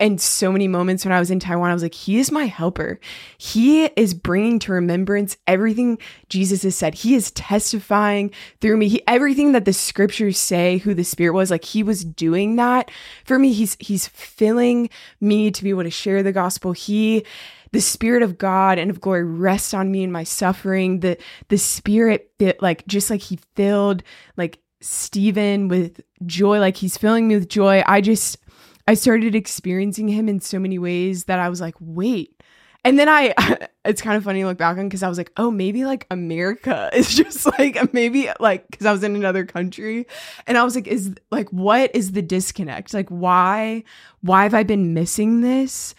Speaker 2: and so many moments when I was in Taiwan, I was like, He is my helper. He is bringing to remembrance everything Jesus has said. He is testifying through me. He, everything that the scriptures say, who the Spirit was, like He was doing that for me. He's He's filling me to be able to share the gospel. He the spirit of God and of glory rests on me in my suffering. The the spirit that like just like he filled like Stephen with joy, like he's filling me with joy. I just I started experiencing him in so many ways that I was like, wait. And then I, it's kind of funny to look back on because I was like, oh, maybe like America is just like, maybe like, because I was in another country. And I was like, is like, what is the disconnect? Like, why, why have I been missing this?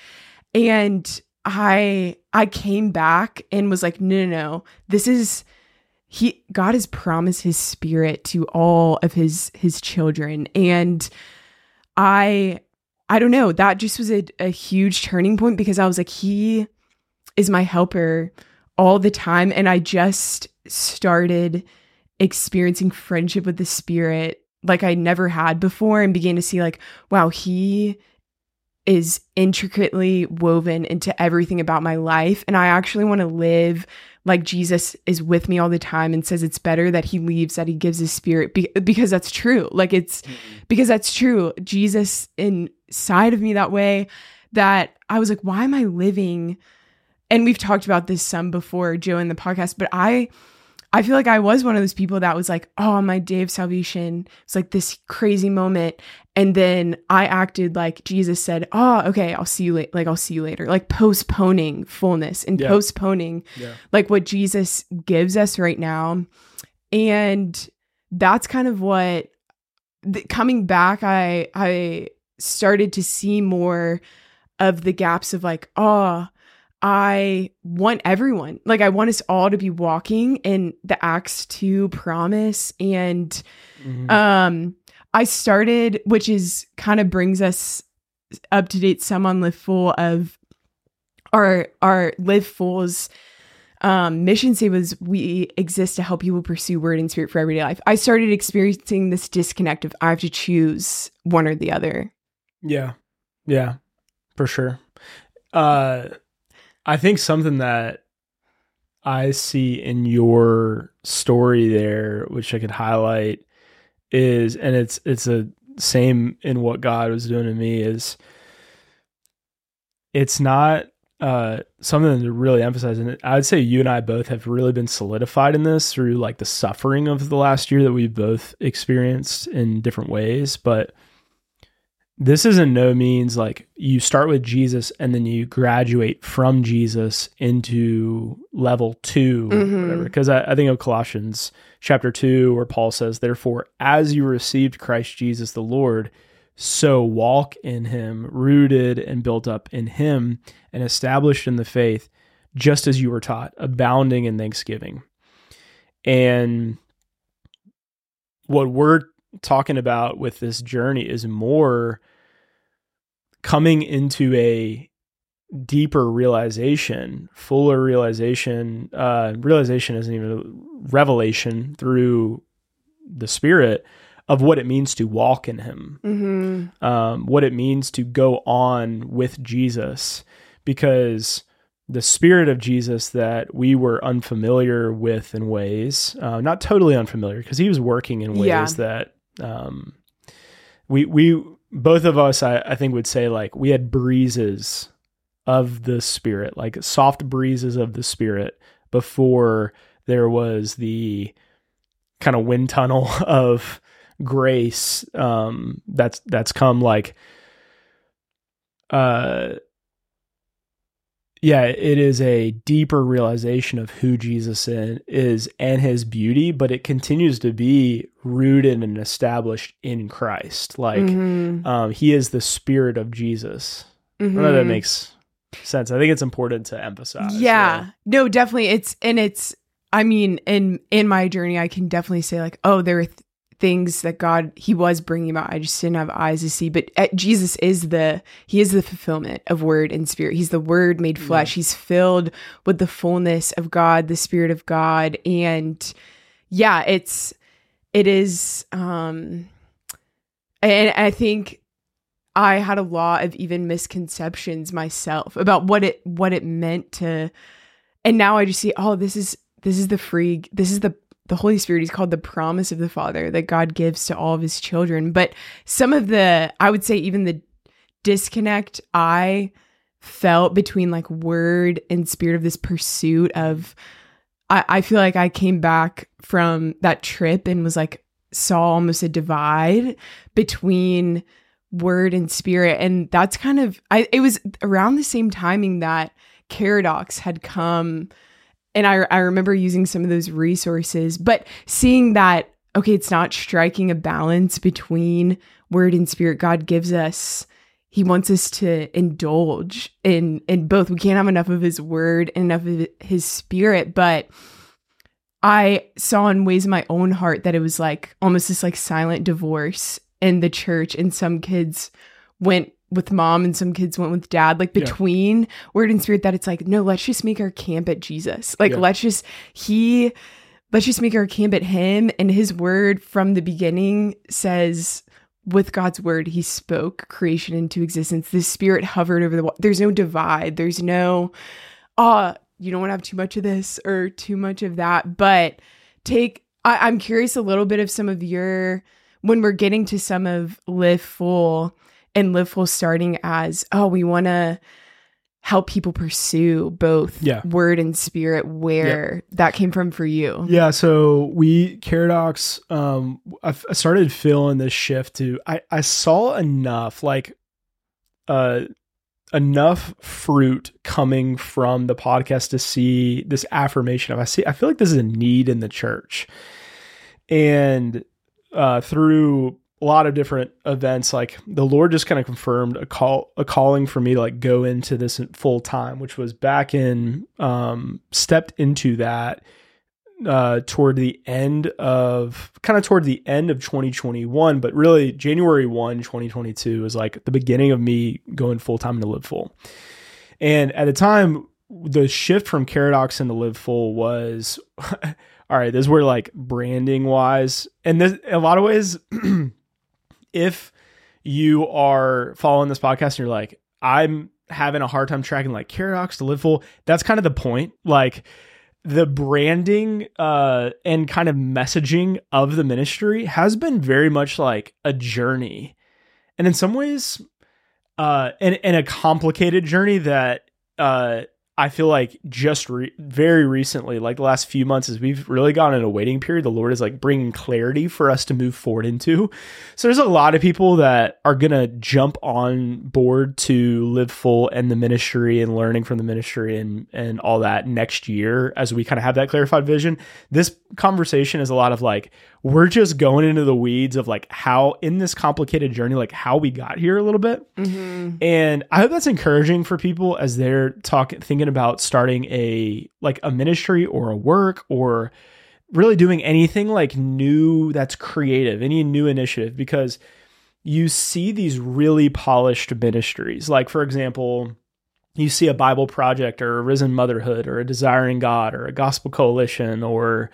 Speaker 2: And I, I came back and was like, no, no, no, this is, he, God has promised his spirit to all of his, his children. And I, I don't know. That just was a, a huge turning point because I was like, he is my helper all the time. And I just started experiencing friendship with the spirit like I never had before and began to see, like, wow, he is intricately woven into everything about my life. And I actually want to live like Jesus is with me all the time and says it's better that he leaves, that he gives his spirit be- because that's true. Like it's mm-hmm. because that's true. Jesus inside of me that way that I was like, why am I living? And we've talked about this some before, Joe, in the podcast, but I I feel like I was one of those people that was like, oh, my day of salvation. It's like this crazy moment. And then I acted like Jesus said, oh, okay, I'll see you later. Like, I'll see you later. Like postponing fullness and yeah. postponing yeah. like what Jesus gives us right now. And that's kind of what the, coming back, I, I started to see more of the gaps of like, oh, I want everyone, like, I want us all to be walking in the Acts 2 promise. And mm-hmm. um, I started, which is kind of brings us up to date some on Live Full of our, our Live Full's um, mission say was we exist to help people pursue word and spirit for everyday life. I started experiencing this disconnect of I have to choose one or the other.
Speaker 1: Yeah. Yeah, for sure. Uh, I think something that I see in your story there, which I could highlight, is and it's it's a same in what God was doing to me is it's not uh, something to really emphasize. And I would say you and I both have really been solidified in this through like the suffering of the last year that we've both experienced in different ways. But this is in no means like you start with Jesus and then you graduate from Jesus into level 2 mm-hmm. whatever. Because I, I think of Colossians chapter 2, where Paul says, Therefore, as you received Christ Jesus the Lord, so walk in him, rooted and built up in him, and established in the faith, just as you were taught, abounding in thanksgiving. And what we're talking about with this journey is more coming into a deeper realization, fuller realization. Uh, realization isn't even a revelation through the Spirit of what it means to walk in Him, mm-hmm. um, what it means to go on with Jesus, because the spirit of Jesus that we were unfamiliar with in ways, uh, not totally unfamiliar, because he was working in ways
Speaker 2: Yeah.
Speaker 1: that um, we we both of us, I, I think, would say like we had breezes of the spirit, like soft breezes of the spirit before there was the kind of wind tunnel of grace um that's that's come like uh yeah it is a deeper realization of who jesus is and his beauty but it continues to be rooted and established in christ. Like
Speaker 2: Mhm.
Speaker 1: um he is the spirit of jesus. I don't know if that makes sense. I think it's important to emphasize
Speaker 2: yeah. No definitely. It's and it's i mean in in my journey i can definitely say like oh there are th- things that god he was bringing about i just didn't have eyes to see. But uh, jesus is the he is the fulfillment of word and spirit. He's the word made flesh. He's filled with the fullness of god the spirit of god. And yeah it's it is um and i think I had a lot of even misconceptions myself about what it what it meant to and now I just see oh this is this is the free this is the the Holy Spirit is called the promise of the Father that God gives to all of his children. But some of the I would say even the disconnect I felt between like word and spirit of this pursuit of I, I feel like I came back from that trip and was like saw almost a divide between word and spirit. And that's kind of I it was around the same timing that Caradox had come and I I remember using some of those resources but seeing that okay it's not striking a balance between word and spirit God gives us he wants us to indulge in in both. We can't have enough of his word and enough of his spirit but I saw in ways in my own heart that it was like almost this like silent divorce in the church, and some kids went with mom and some kids went with dad, like
Speaker 1: Yeah.
Speaker 2: between word and spirit, that it's like, no, let's just make our camp at Jesus. Like,
Speaker 1: Yeah.
Speaker 2: let's just, he, let's just make our camp at him. And his word from the beginning says, with God's word, he spoke creation into existence. The spirit hovered over the wa- There's no divide. There's no, ah, you don't want to have too much of this or too much of that. But take, I, I'm curious a little bit of some of your, when we're getting to some of Live Full and Live Full starting as, oh, we want to help people pursue both
Speaker 1: Yeah.
Speaker 2: word and spirit, where that came from for you.
Speaker 1: Yeah, so we Caradox, um, I, I started feeling this shift to I I saw enough like, uh, enough fruit coming from the podcast to see this affirmation of I see I feel like this is a need in the church, and uh, through a lot of different events, like the Lord just kind of confirmed a call a calling for me to like go into this full time, which was back in um, stepped into that uh, toward the end of kind of toward the end of 2021, but really January 1, 2022 was like the beginning of me going full time to live full. And at the time, the shift from Caradox into live full was all right, this is where like branding wise, and this in a lot of ways, if you are following this podcast and you're like, I'm having a hard time tracking like Caradox to live full, that's kind of the point. Like the branding uh and kind of messaging of the ministry has been very much like a journey and in some ways uh and, and a complicated journey that uh I feel like just re- very recently, like the last few months, as we've really gone in a waiting period, the Lord is like bringing clarity for us to move forward into. So there's a lot of people that are gonna jump on board to live full and the ministry and learning from the ministry and and all that next year as we kind of have that clarified vision. This conversation is a lot of like we're just going into the weeds of like how in this complicated journey, like how we got here a little bit.
Speaker 2: Mm-hmm.
Speaker 1: And I hope that's encouraging for people as they're talking, thinking about starting a like a ministry or a work or really doing anything like new that's creative, any new initiative, because you see these really polished ministries. Like, for example, you see a Bible project or a risen motherhood or a desiring God or a gospel coalition or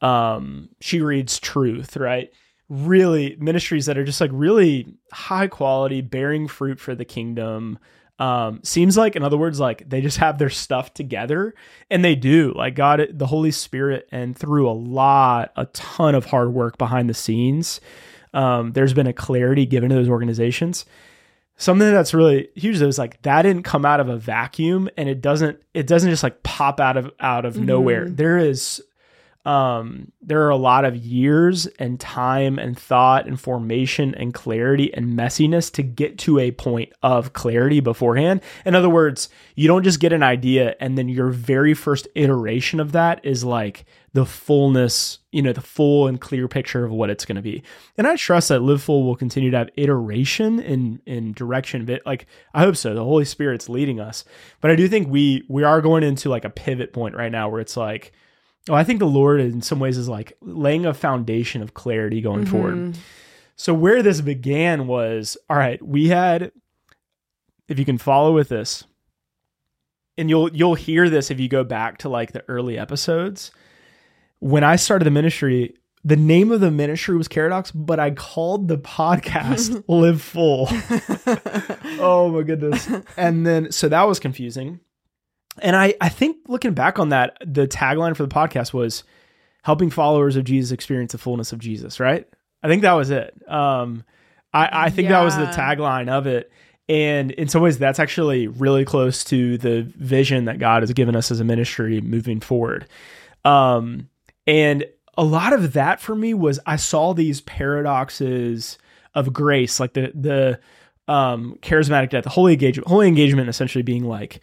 Speaker 1: um, she reads truth, right? Really ministries that are just like really high quality, bearing fruit for the kingdom, Um, seems like, in other words, like they just have their stuff together, and they do. Like God, the Holy Spirit, and through a lot, a ton of hard work behind the scenes, um, there's been a clarity given to those organizations. Something that's really huge though is like that didn't come out of a vacuum, and it doesn't. It doesn't just like pop out of out of nowhere. There is um, there are a lot of years and time and thought and formation and clarity and messiness to get to a point of clarity beforehand. In other words, you don't just get an idea and then your very first iteration of that is like the fullness, you know, the full and clear picture of what it's going to be. And I trust that Live Full will continue to have iteration in in direction it. Like I hope so. The Holy Spirit's leading us. But I do think we we are going into like a pivot point right now where it's like Oh, I think the Lord in some ways is like laying a foundation of clarity going mm-hmm. forward. So where this began was all right, we had if you can follow with this and you'll you'll hear this if you go back to like the early episodes. When I started the ministry, the name of the ministry was Caradox, but I called the podcast Live Full. oh my goodness. And then so that was confusing and I, I think looking back on that, the tagline for the podcast was helping followers of Jesus experience the fullness of Jesus, right? I think that was it. Um, I, I think yeah. that was the tagline of it. And in some ways, that's actually really close to the vision that God has given us as a ministry moving forward. Um, and a lot of that for me was I saw these paradoxes of grace, like the the um, charismatic death, the holy engagement, holy engagement essentially being like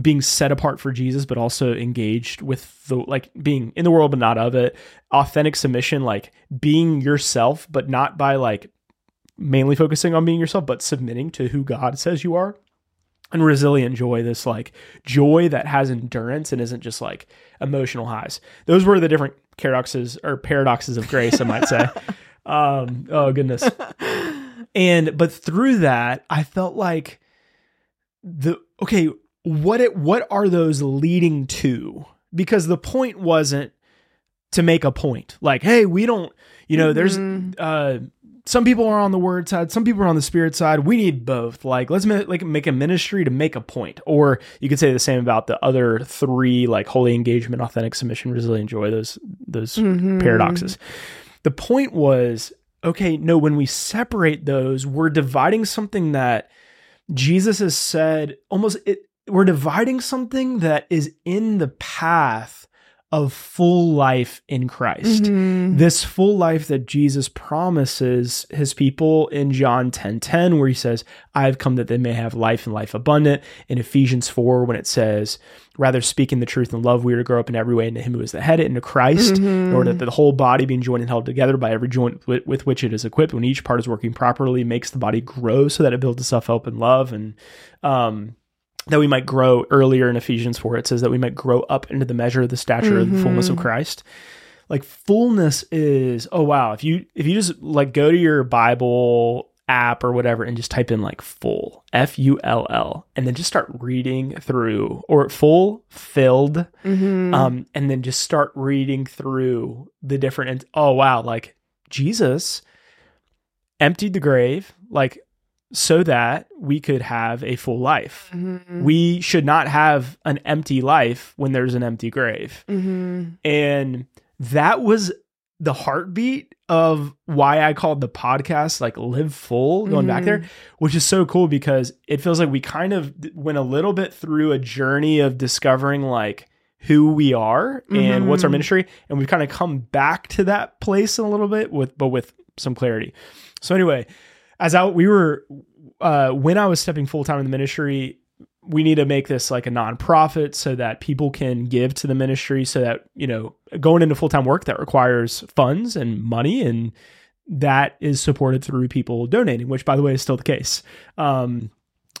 Speaker 1: being set apart for Jesus, but also engaged with the like being in the world but not of it. Authentic submission, like being yourself, but not by like mainly focusing on being yourself, but submitting to who God says you are. And resilient joy, this like joy that has endurance and isn't just like emotional highs. Those were the different paradoxes or paradoxes of grace, I might say. um, oh goodness. And but through that, I felt like the okay, what it what are those leading to? Because the point wasn't to make a point. Like, hey, we don't, you know, mm-hmm. there's uh some people are on the word side, some people are on the spirit side. We need both. Like, let's make, like make a ministry to make a point. Or you could say the same about the other three, like holy engagement, authentic submission, resilient joy. Those those mm-hmm. paradoxes. The point was okay. No, when we separate those, we're dividing something that Jesus has said almost it we're dividing something that is in the path of full life in Christ. Mm-hmm. This full life that Jesus promises his people in John 10 10, where he says, I've come that they may have life and life abundant. In Ephesians 4, when it says, Rather speaking the truth in love, we are to grow up in every way into him who is the head, into Christ, mm-hmm. in order that the whole body being joined and held together by every joint with, with, which it is equipped, when each part is working properly, makes the body grow so that it builds itself up in love. And um that we might grow earlier in Ephesians 4 it says that we might grow up into the measure of the stature mm-hmm. of the fullness of mm-hmm. Christ. Like fullness is oh wow, if you if you just like go to your Bible app or whatever and just type in like full F U L L and then just start reading through or full filled mm-hmm. um and then just start reading through the different and oh wow like Jesus emptied the grave like so that we could have a full life. Mm-hmm. We should not have an empty life when there's an empty grave. Mm-hmm. And that was the heartbeat of why I called the podcast like Live Full, going mm-hmm. back there, mm-hmm. which is so cool because it feels like we kind of went a little bit through a journey of discovering like who we are and what's our mm-hmm. ministry. And we've kind of come back to that place a little bit with, but with some clarity. So, anyway, as I we were uh, when I was stepping full time in the ministry, we need to make this like a nonprofit so that people can give to the ministry so that you know going into full-time work that requires funds and money and that is supported through people donating which by the way is still the case. Um,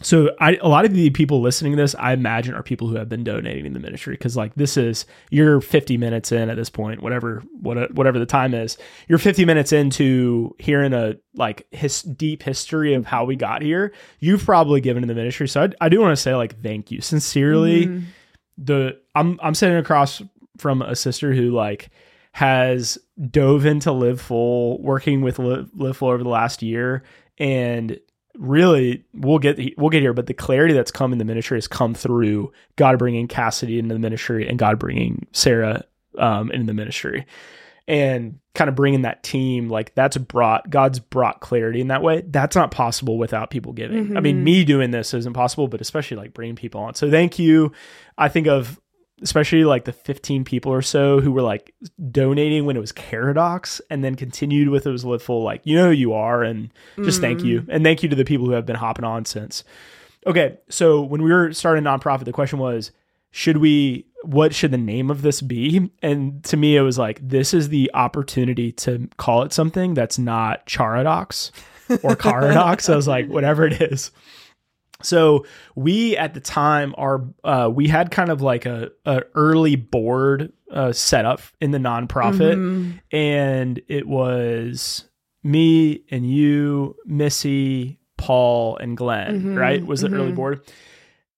Speaker 1: so I, a lot of the people listening to this, I imagine, are people who have been donating in the ministry because like this is you're 50 minutes in at this point, whatever what, whatever the time is. You're 50 minutes into hearing a like his deep history of how we got here. You've probably given to the ministry, so I, I do want to say like thank you sincerely. Mm-hmm. The I'm I'm sitting across from a sister who like has dove into live full, working with live, live full over the last year, and really we'll get we'll get here but the clarity that's come in the ministry has come through god bringing cassidy into the ministry and god bringing sarah um, into the ministry and kind of bringing that team like that's brought god's brought clarity in that way that's not possible without people giving mm-hmm. i mean mm-hmm. me doing this isn't possible but especially like bringing people on so thank you i think of especially like the 15 people or so who were like donating when it was Caradox and then continued with it was Live Full, like, you know who you are, and just mm. thank you. Mm. And thank you to the people who have been hopping on since. Okay, so when we were starting a nonprofit, the question was, should we what should the name of this be? And to me, it was like, this is the opportunity to call it something that's not Charadox or Caradox. I was like, whatever it is. So we at the time are uh, we had kind of like a, a early board uh, set up in the nonprofit, mm-hmm. and it was me and you, Missy, Paul, and Glenn. Mm-hmm. Right, was the mm-hmm. early board,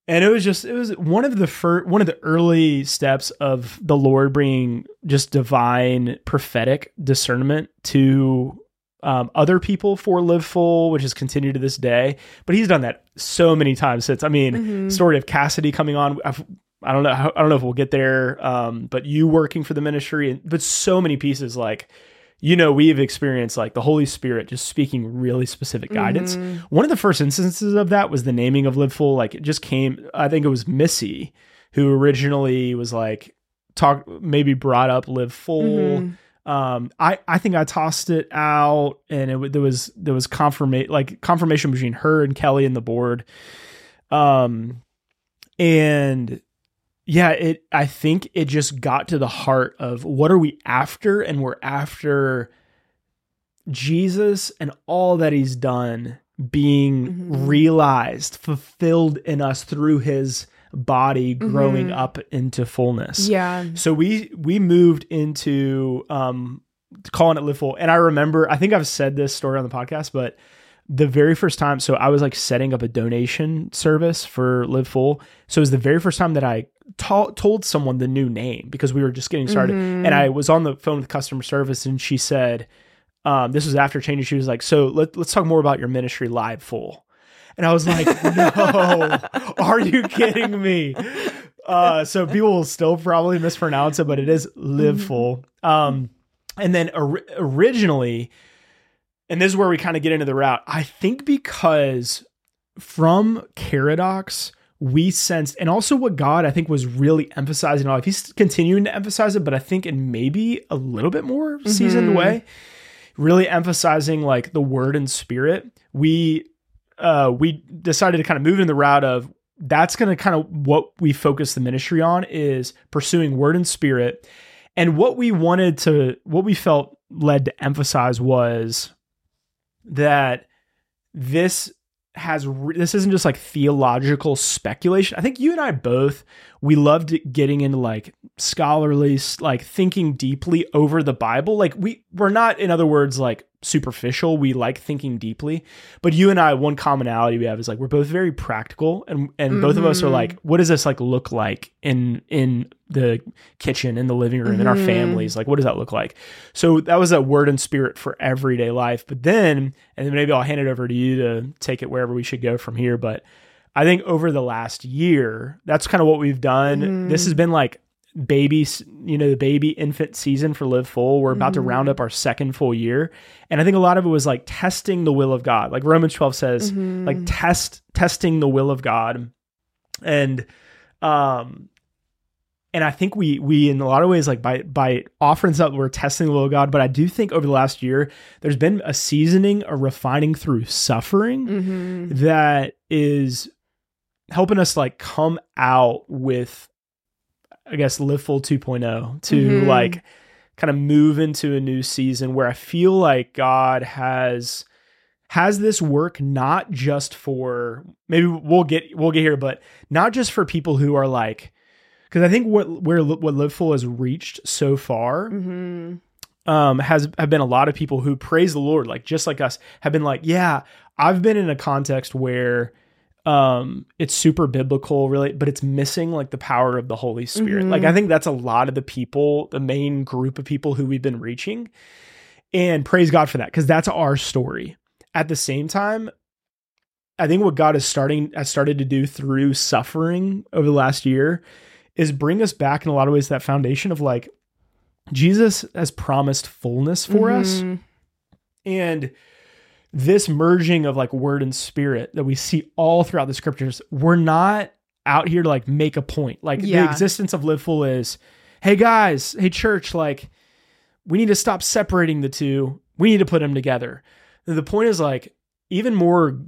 Speaker 1: and it was just it was one of the first one of the early steps of the Lord bringing just divine prophetic discernment to um, other people for Live Full, which has continued to this day. But he's done that so many times since. I mean, mm-hmm. story of Cassidy coming on. I've, I don't know. I don't know if we'll get there. Um, but you working for the ministry, and but so many pieces like you know, we've experienced like the Holy Spirit just speaking really specific guidance. Mm-hmm. One of the first instances of that was the naming of Live Full. Like it just came, I think it was Missy who originally was like, talk, maybe brought up Live Full. Mm-hmm. Um, I, I think I tossed it out and it there was, there was confirmation, like confirmation between her and Kelly and the board. Um, and yeah, it, I think it just got to the heart of what are we after? And we're after Jesus and all that he's done being mm-hmm. realized, fulfilled in us through his body growing mm-hmm. up into fullness.
Speaker 2: Yeah.
Speaker 1: So we we moved into um calling it live full. And I remember I think I've said this story on the podcast, but the very first time so I was like setting up a donation service for Live Full. So it was the very first time that I ta- told someone the new name because we were just getting started. Mm-hmm. And I was on the phone with customer service and she said, um, this was after changing. She was like, so let, let's talk more about your ministry live full. And I was like, no, are you kidding me? Uh, so people will still probably mispronounce it, but it is live mm-hmm. full. Um, and then or- originally, and this is where we kind of get into the route. I think because from Caradox, we sensed, and also what God I think was really emphasizing on. He's continuing to emphasize it, but I think in maybe a little bit more seasoned mm-hmm. way, really emphasizing like the word and spirit. We uh, we decided to kind of move in the route of that's going to kind of what we focus the ministry on is pursuing word and spirit. And what we wanted to, what we felt led to emphasize was that this has this isn't just like theological speculation. I think you and I both we loved getting into like scholarly like thinking deeply over the Bible. Like we we're not in other words like superficial. We like thinking deeply. But you and I one commonality we have is like we're both very practical and and mm-hmm. both of us are like mm-hmm. what does this like look like in in the kitchen in the living room mm-hmm. in our mm-hmm. families like what does that look like so that was a word and spirit for everyday life but then and then maybe i'll hand it over to you to take it wherever we should go from here but i think over the last year that's kind of what we've done mm-hmm. this has been like baby you know the baby infant season for live full we're about mm-hmm. to round up our second full year and i think a lot of it was like testing the will of god like romans 12 says mm-hmm. like test testing the will of god and um and I think we we in a lot of ways like by by offering stuff we're testing the will of God. But I do think over the last year there's been a seasoning, a refining through suffering mm-hmm. that is helping us like come out with I guess live full 2.0 to mm-hmm. like kind of move into a new season where I feel like God has has this work not just for maybe we'll get we'll get here but not just for people who are like because I think what where what Live Full has reached so far mm-hmm. um, has have been a lot of people who praise the Lord, like just like us, have been like, yeah, I've been in a context where um, it's super biblical, really, but it's missing like the power of the Holy Spirit. Mm-hmm. Like I think that's a lot of the people, the main group of people who we've been reaching, and praise God for that because that's our story. At the same time, I think what God is starting has started to do through suffering over the last year is bring us back in a lot of ways to that foundation of like Jesus has promised fullness for us.
Speaker 2: Mhm.
Speaker 1: And this merging of like word and spirit that we see all throughout the scriptures, we're not out here to like make a point. Like the existence of Live Full is, hey guys, hey church, like we need to stop separating the two. We need to put them together. The point is like even more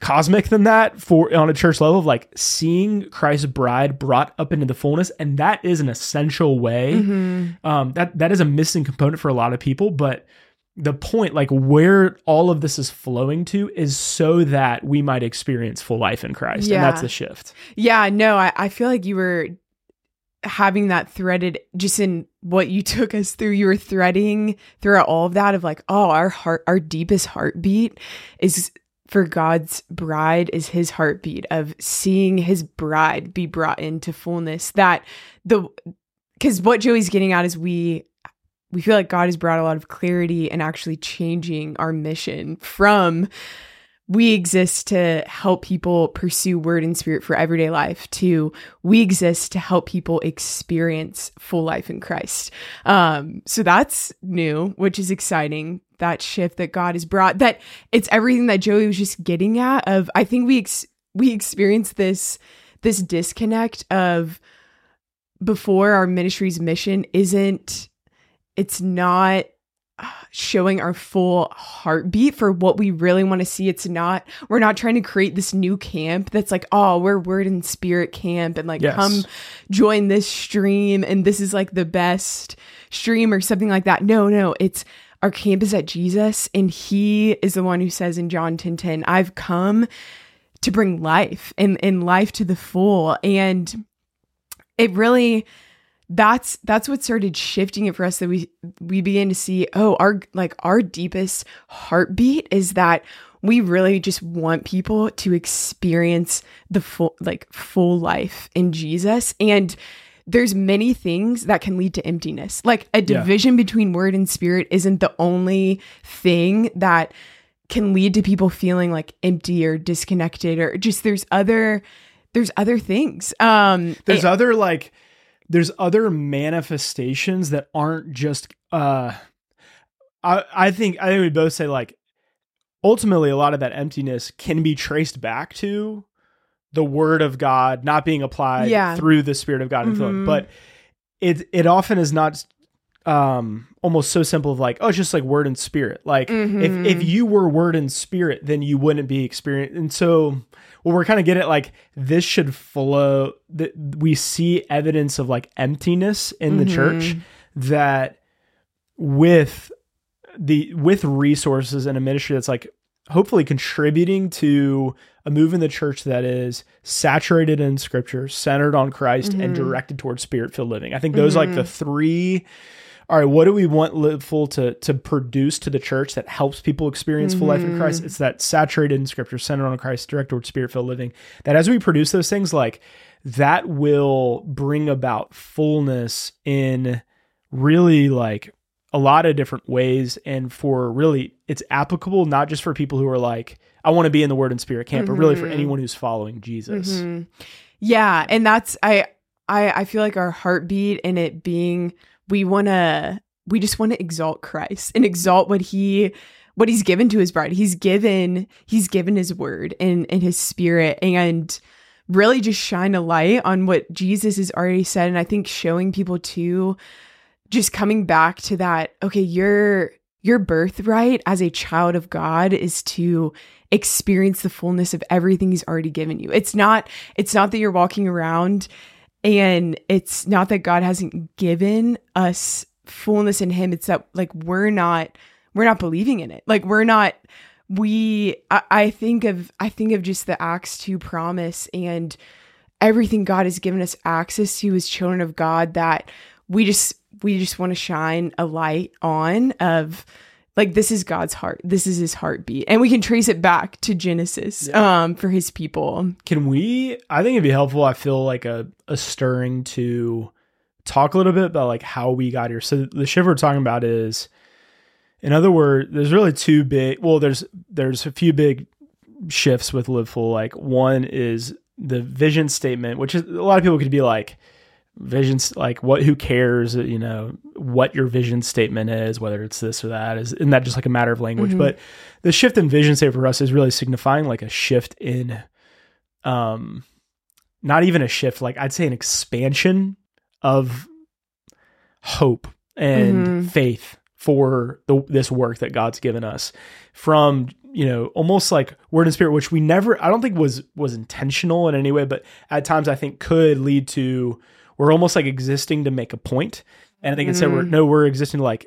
Speaker 1: cosmic than that for on a church level of like seeing Christ's bride brought up into the fullness, and that is an essential way
Speaker 2: Mhm.
Speaker 1: um, that that is a missing component for a lot of people but the point like where all of this is flowing to is so that we might experience full life in christ and that's the shift
Speaker 2: Yeah, no, I, I feel like you were having that threaded just in what you took us through. You were threading throughout all of that of like, oh, our heart, our deepest heartbeat is for God's bride is his heartbeat of seeing his bride be brought into fullness. That the because what Joey's getting at is we we feel like God has brought a lot of clarity and actually changing our mission from we exist to help people pursue word and spirit for everyday life to we exist to help people experience full life in christ. Um so that's new which is exciting. That shift that god has brought that it's everything that joey was just getting at of i think we ex- we experience this this disconnect of before our ministry's mission isn't it's not uh, showing our full heartbeat for what we really want to see. It's not, we're not trying to create this new camp that's like, oh, we're word and spirit camp and like
Speaker 1: Yes.
Speaker 2: come join this stream and this is like the best stream or something like that. No, no, it's our camp is at Jesus and he is the one who says in John 10 10, I've come to bring life and, and life to the full. And it really, that's that's what started shifting it for us that we we began to see oh our like our deepest heartbeat is that we really just want people to experience the full like full life in Jesus. And there's many things that can lead to emptiness. Like a
Speaker 1: Yeah.
Speaker 2: division between word and spirit isn't the only thing that can lead to people feeling like empty or disconnected or just there's other there's other things. Um
Speaker 1: there's other like there's other manifestations that aren't just uh i i think i think we both say like ultimately a lot of that emptiness can be traced back to the word of god not being applied
Speaker 2: Yeah.
Speaker 1: through the spirit of god and
Speaker 2: Mhm.
Speaker 1: but it it often is not um almost so simple of like oh it's just like word and spirit like
Speaker 2: Mhm.
Speaker 1: if if you were word and spirit then you wouldn't be experienced and so well we're kind of getting at like this should flow that we see evidence of like emptiness in the church
Speaker 2: Mhm.
Speaker 1: that with the with resources and a ministry that's like hopefully contributing to a move in the church that is saturated in scripture centered on christ and
Speaker 2: Mhm.
Speaker 1: directed towards spirit filled living i think those are like the three all right what do we want live full to to produce to the church that helps people experience full life in christ
Speaker 2: Mhm.
Speaker 1: it's that saturated in scripture centered on christ directed towards spirit filled living that as we produce those things like that will bring about fullness in really like a lot of different ways and for really it's applicable not just for people who are like i want to be in the word and spirit camp but really for
Speaker 2: Mhm.
Speaker 1: anyone who's following jesus
Speaker 2: Mhm. Yeah, and that's I I I feel like our heartbeat and it being we want to we just want to exalt Christ and exalt what he what he's given to his bride. He's given he's given his word and and his spirit and really just shine a light on what Jesus has already said and I think showing people too just coming back to that okay, your your birthright as a child of God is to experience the fullness of everything he's already given you. It's not it's not that you're walking around and it's not that God hasn't given us fullness in him. It's that like we're not we're not believing in it. Like we're not we I, I think of I think of just the Acts 2 promise and everything God has given us access to as children of God that we just we just want to shine a light on of like this is God's heart. This is his heartbeat. And we can trace it back to Genesis
Speaker 1: Yeah.
Speaker 2: um for his people.
Speaker 1: can we i think it'd be helpful i feel like a, a stirring to talk a little bit about like how we got here so the shift we're talking about is in other words there's really two big well there's there's a few big shifts with Live Full. Like one is the vision statement, which is a lot of people could be like, visions like what who cares you know what your vision statement is whether it's this or that is isn't that just like a matter of language
Speaker 2: Mhm.
Speaker 1: but the shift in vision statement for us is really signifying like a shift in um not even a shift like i'd say an expansion of hope and
Speaker 2: Mhm.
Speaker 1: faith for the, this work that god's given us from you know almost like word and spirit which we never i don't think was was intentional in any way but at times i think could lead to we're almost like existing to make a point and i think instead we're
Speaker 2: Mhm.
Speaker 1: no we're existing to like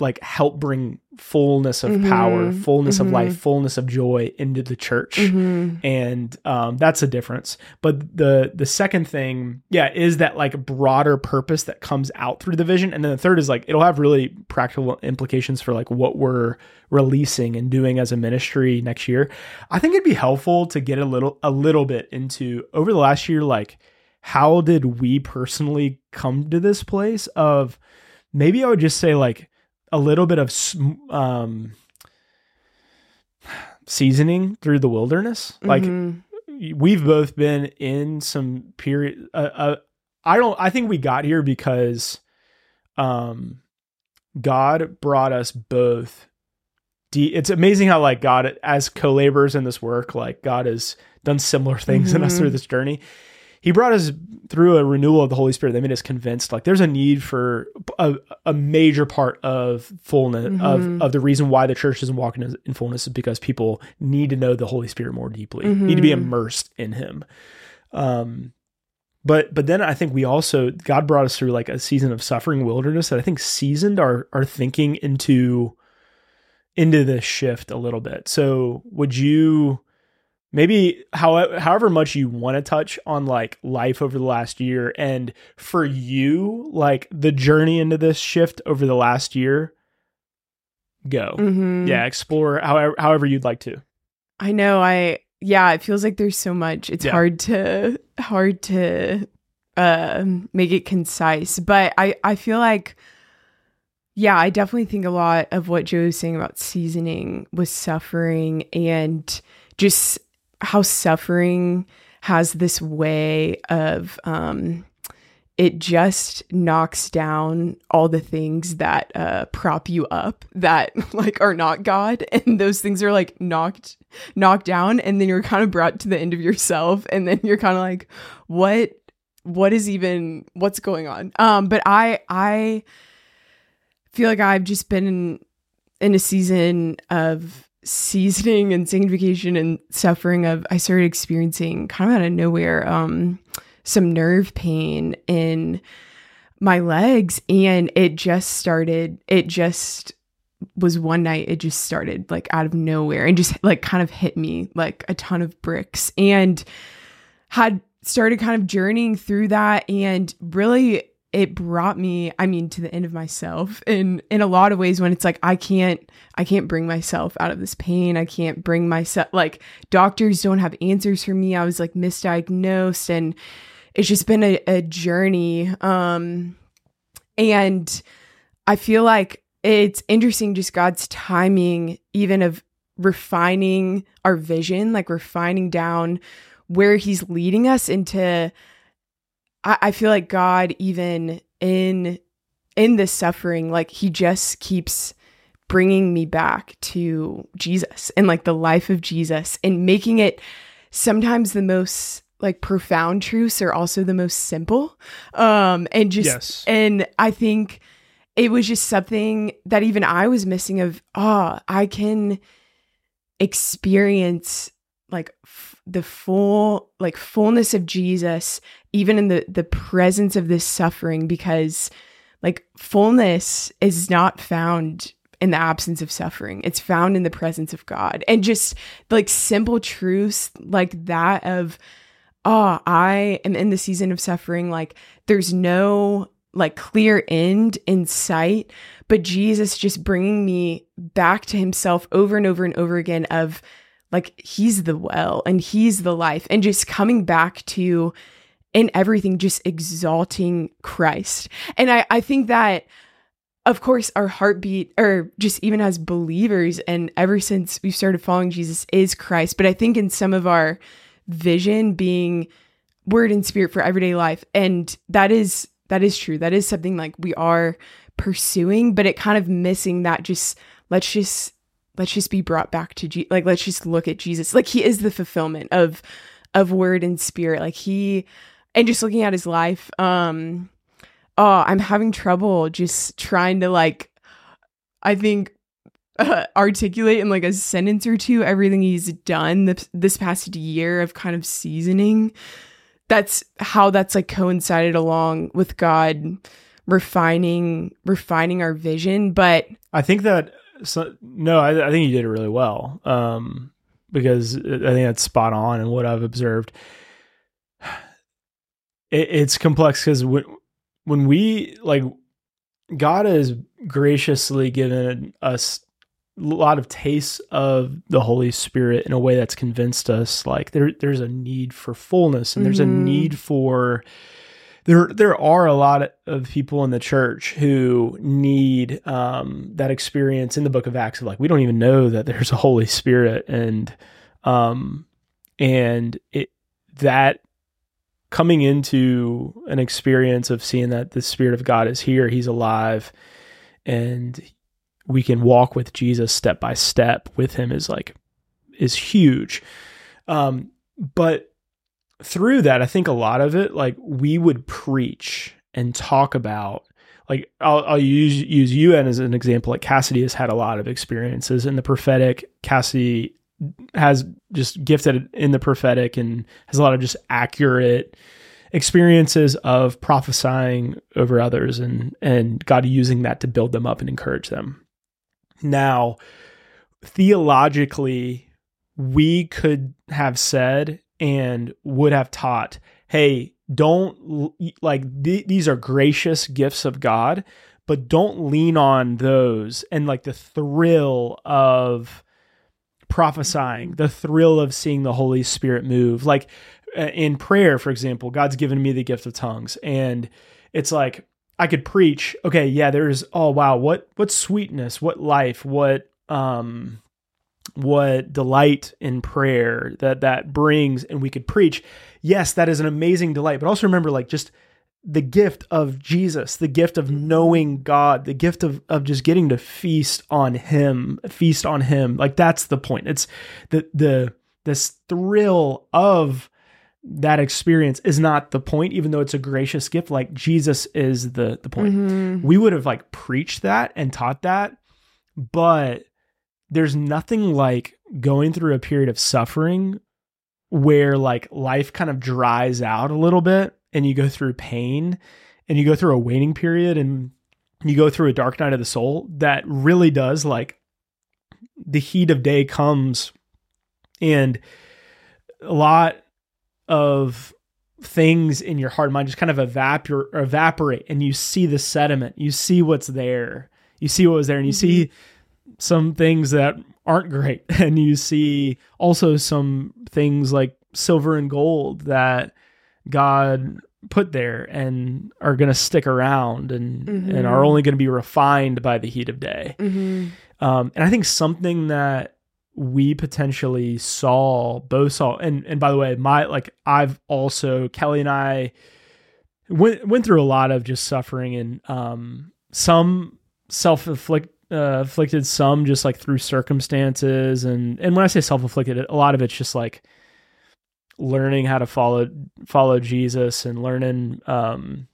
Speaker 1: like help bring fullness of power
Speaker 2: Mhm.
Speaker 1: fullness of life
Speaker 2: Mhm.
Speaker 1: fullness of joy into the church
Speaker 2: Mhm.
Speaker 1: and um, that's a difference but the the second thing yeah is that like broader purpose that comes out through the vision and then the third is like it'll have really practical implications for like what we're releasing and doing as a ministry next year i think it'd be helpful to get a little a little bit into over the last year like how did we personally come to this place of maybe i would just say like a little bit of um seasoning through the wilderness? Like
Speaker 2: Mhm.
Speaker 1: we've both been in some period uh, uh, i don't i think we got here because um god brought us both de- it's amazing how like god as co-laborers in this work like god has done similar things in us through this journey he brought us through a renewal of the holy spirit that made us convinced like there's a need for a, a major part of fullness of,
Speaker 2: Mhm.
Speaker 1: of the reason why the church isn't walking in- fullness is because people need to know the holy spirit more deeply need to be
Speaker 2: Mhm.
Speaker 1: immersed in him um but but then i think we also god brought us through like a season of suffering wilderness that i think seasoned our our thinking into into this shift a little bit so would you maybe however however much you want to touch on like life over the last year and for you like the journey into this shift over the last year go
Speaker 2: Mhm.
Speaker 1: yeah explore however however you'd like to
Speaker 2: I know. I yeah. It feels like there's so much. It's
Speaker 1: Yeah.
Speaker 2: hard to hard to um make it concise, but I I feel like yeah, I definitely think a lot of what Joe was saying about seasoning was suffering and just how suffering has this way of um it just knocks down all the things that uh prop you up that like are not God. And those things are like knocked knocked down. And then you're kind of brought to the end of yourself. And then you're kind of like what what is even what's going on? Um but i i feel like i've just been in in a season of seasoning and sanctification and suffering of i started experiencing kind of out of nowhere um some nerve pain in my legs. And it just started it just was one night it just started like out of nowhere and just like kind of hit me like a ton of bricks and had started kind of journeying through that and really it brought me i mean to the end of myself in in a lot of ways when it's like i can't i can't bring myself out of this pain. I can't bring myself like doctors don't have answers for me. I was like misdiagnosed and it's just been a, a journey um and i feel like it's interesting just god's timing even of refining our vision like refining down where he's leading us into I, I feel like god even in in this suffering like he just keeps bringing me back to jesus and like the life of jesus and making it sometimes the most like profound truths are also the most simple. Um and just
Speaker 1: yes.
Speaker 2: and I think it was just something that even I was missing of, oh, I can experience like the full like fullness of Jesus even in the the presence of this suffering because like fullness is not found in the absence of suffering. It's found in the presence of God. And just like simple truths like that of oh, I am in the season of suffering like there's no like clear end in sight, but Jesus just bringing me back to himself over and over and over again of like he's the well and he's the life and just coming back to in everything just exalting Christ. And I I think that of course, our heartbeat, or just even as believers, and ever since we've started following Jesus, is Christ. But I think in some of our vision being word and spirit for everyday life, and that is that is true. That is something like we are pursuing, but it kind of missing that just let's just let's just be brought back to Jesus. Like let's just look at Jesus. Like he is the fulfillment of of word and spirit. Like he and just looking at his life, um oh, I'm having trouble just trying to like I think uh, articulate in like a sentence or two everything he's done this, this past year of kind of seasoning. That's how that's like coincided along with God refining refining our vision. But
Speaker 1: I think that so, no, I, I, think you did it really well um, because I think that's spot on and what I've observed. It, it's complex because when when we like God has graciously given us a lot of tastes of the Holy Spirit in a way that's convinced us like there there's a need for fullness and there's mm-hmm. a need for there there are a lot of people in the church who need um, that experience in the book of Acts of like we don't even know that there's a Holy Spirit and um and it that coming into an experience of seeing that the Spirit of God is here, He's alive, and we can walk with Jesus step by step with Him is like is huge. Um, but through that, I think a lot of it, like we would preach and talk about like I'll, I'll use use you as an example. Like Cassidy has had a lot of experiences in the prophetic. Cassidy has just gifted in the prophetic and has a lot of just accurate experiences of prophesying over others and and God using that to build them up and encourage them. Now, theologically, we could have said and would have taught, "Hey, don't like th- these are gracious gifts of God, but don't lean on those and like the thrill of prophesying, the thrill of seeing the Holy Spirit move. Like uh, in prayer, for example, God's given me the gift of tongues, and it's like I could preach. Okay, yeah, there's oh wow, what what sweetness, what life, what um what delight in prayer that that brings and we could preach yes that is an amazing delight but also remember like just the gift of Jesus, the gift of knowing God, the gift of of just getting to feast on him, feast on him. Like that's the point. It's the the this thrill of that experience is not the point even though it's a gracious gift like Jesus is the the point. Mm-hmm. We would have like preached that and taught that, but there's nothing like going through a period of suffering where like life kind of dries out a little bit and you go through pain and you go through a waiting period and you go through a dark night of the soul that really does like the heat of day comes and a lot of things in your heart and mind just kind of evapor- evaporate and you see the sediment you see what's there you see what was there and you mm-hmm. see some things that aren't great and you see also some things like silver and gold that God put there and are going to stick around and mm-hmm. and are only going to be refined by the heat of day. Mm-hmm. Um, and I think something that we potentially saw both saw and and by the way, my like I've also Kelly and I went went through a lot of just suffering and um, some self inflict uh, afflicted, some just like through circumstances and and when I say self afflicted, a lot of it's just like learning how to follow follow Jesus and learning um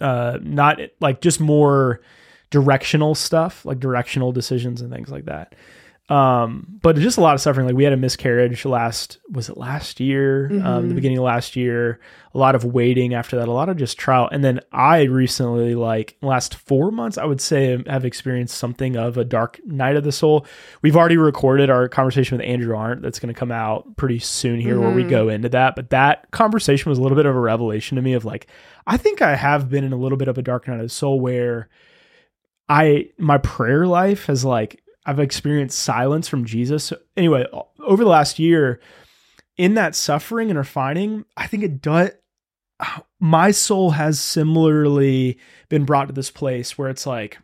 Speaker 1: uh not like just more directional stuff like directional decisions and things like that um, but just a lot of suffering. Like we had a miscarriage last, was it last year? Mm-hmm. Um, the mm-hmm. beginning of last year. A lot of waiting after that. A lot of just trial. And then I recently, like last four months, I would say have experienced something of a dark night of the soul. We've already recorded our conversation with Andrew Arndt. That's going to come out pretty soon here, mm-hmm. where we mm-hmm. go into that. But that conversation was a little bit of a revelation to me of like, I think I have been in a little bit of a dark night of the soul where. I my prayer life has like I've experienced silence from Jesus. Anyway, over the last year, in that suffering and refining, I think it does. my soul has similarly been brought to this place where it's like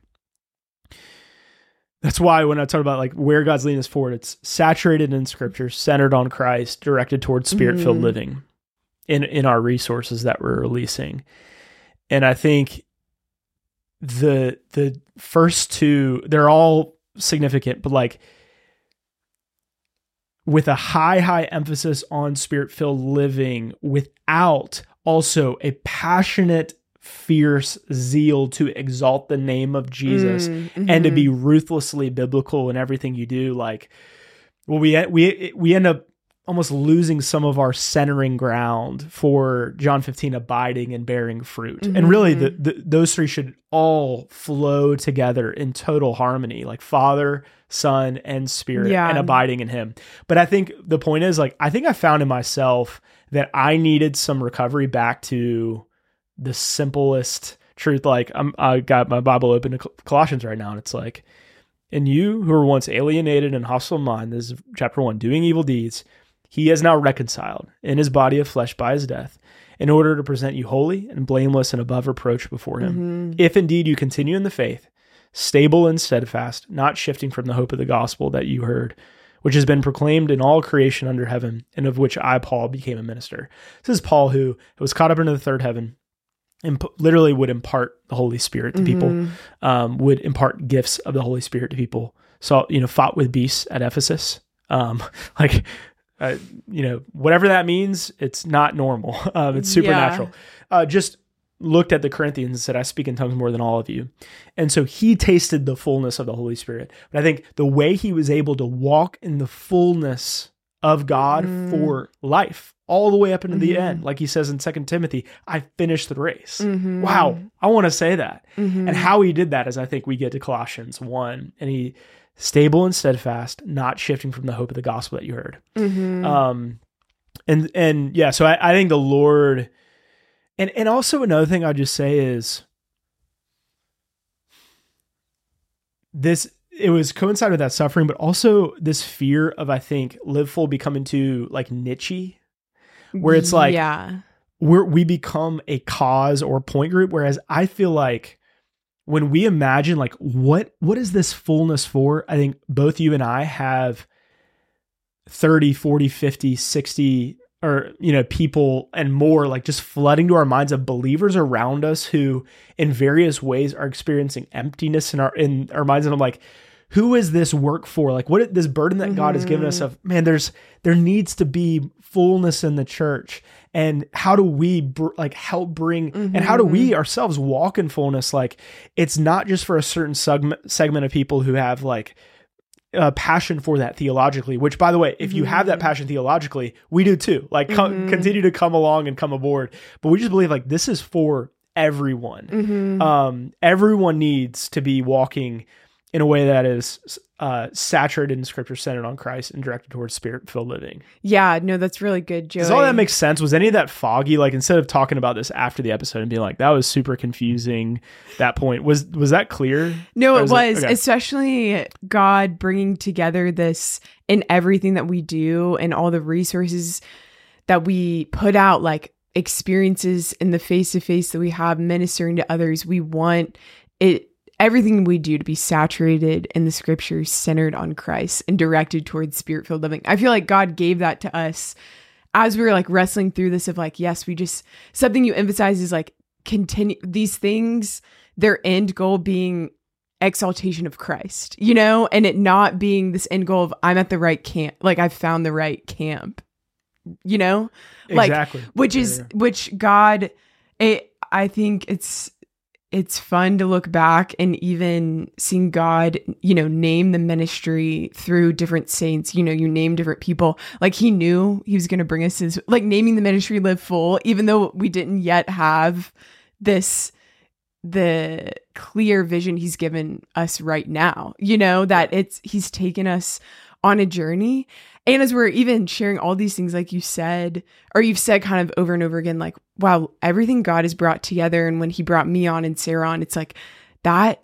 Speaker 1: that's why when I talk about like where God's leading us forward, it's saturated in scripture, centered on Christ, directed towards spirit filled
Speaker 2: Mhm.
Speaker 1: living in in our resources that we're releasing. And I think the the first two, they're all significant, but like with a high, high emphasis on spirit filled living without also a passionate, fierce zeal to exalt the name of Jesus
Speaker 2: Mm,
Speaker 1: and to
Speaker 2: mhm.
Speaker 1: be ruthlessly biblical in everything you do like well we we we end up almost losing some of our centering ground for John 15 abiding and bearing fruit. And mm-hmm. really the, the those three should all flow together in total harmony like father son and spirit
Speaker 2: Yeah.
Speaker 1: and abiding in him. But i think the point is like i think i found in myself that i needed some recovery back to the simplest truth. Like I'm, i got my bible open to Col- colossians right now and it's like and you who were once alienated and hostile in mind this is chapter 1 doing evil deeds he is now reconciled in his body of flesh by his death in order to present you holy and blameless and above reproach before him
Speaker 2: Mhm.
Speaker 1: if indeed you continue in the faith, stable and steadfast, not shifting from the hope of the gospel that you heard, which has been proclaimed in all creation under heaven, and of which I, Paul, became a minister. This is Paul who was caught up into the third heaven and literally would impart the Holy Spirit to people,
Speaker 2: Mhm.
Speaker 1: um, would impart gifts of the Holy Spirit to people. So, you know, fought with beasts at Ephesus. Um, like, uh, you know, whatever that means, it's not normal. Um, it's supernatural. Uh, just looked at the Corinthians and said, I speak in tongues more than all of you. And so he tasted the fullness of the Holy Spirit. But I think the way he was able to walk in the fullness of God
Speaker 2: Mm.
Speaker 1: for life, all the way up into the
Speaker 2: Mhm.
Speaker 1: end, like he says in Second Timothy, I finished the race.
Speaker 2: Mhm.
Speaker 1: Wow, I want to say that.
Speaker 2: Mhm.
Speaker 1: And how he did that is I think we get to Colossians 1 and he stable and steadfast, not shifting from the hope of the gospel that you heard.
Speaker 2: Mhm.
Speaker 1: Um, and and yeah, so I, I think the Lord, and and also another thing I'll just say is this. It was coincided with that suffering, but also this fear of I think live full becoming too like nichey, where it's like
Speaker 2: yeah.
Speaker 1: we're we become a cause or point group. Whereas I feel like when we imagine like what what is this fullness for, I think both you and I have 30, 40, 50, 60 or you know people and more like just flooding to our minds of believers around us who in various ways are experiencing emptiness in our in our minds. And I'm like who is this work for? Like what this burden that God has given us
Speaker 2: Mhm.
Speaker 1: of man there's there needs to be fullness in the church and how do we br- like help bring and how do we ourselves walk in fullness? Like it's not just for a certain segment segment of people who have like a passion for that theologically which by the way if you have that
Speaker 2: Mhm.
Speaker 1: passion theologically we do too. Like
Speaker 2: Mhm.
Speaker 1: continue to come along and come aboard. But we just believe like this is for everyone. Um everyone needs to be walking in a way that is uh saturated in scripture centered on christ and directed towards spirit filled living
Speaker 2: yeah, no, that's really good, Joey.
Speaker 1: does all that make sense? Was any of that foggy? Like instead of talking about this after the episode and being like, "That was super confusing," that point was was that clear?
Speaker 2: No,
Speaker 1: Or
Speaker 2: it was,
Speaker 1: okay.
Speaker 2: especially God bringing together this in everything that we do and all the resources that we put out, like experiences in the face to face that we have ministering to others. We want it, everything we do to be saturated in the scriptures, centered on Christ and directed towards spirit filled living. I feel like God gave that to us as we were like wrestling through this of like, yes, we just, something you emphasize is like, continue these things, their end goal being exaltation of Christ, you know, and it not being this end goal of I'm at the right camp, like I've found the right camp, you know, Like,
Speaker 1: exactly.
Speaker 2: which is
Speaker 1: yeah.
Speaker 2: which God, it, I think it's it's fun to look back and even seeing God, you know, name the ministry through different saints. You know, you name different people. Like he knew he was going to bring us his, like naming the ministry live full, even though we didn't yet have this the clear vision he's given us right now you know that it's he's taken us on a journey and as we're even sharing all these things like you said or you've said kind of over and over again like wow everything god has brought together and when he brought me on and sarah on it's like that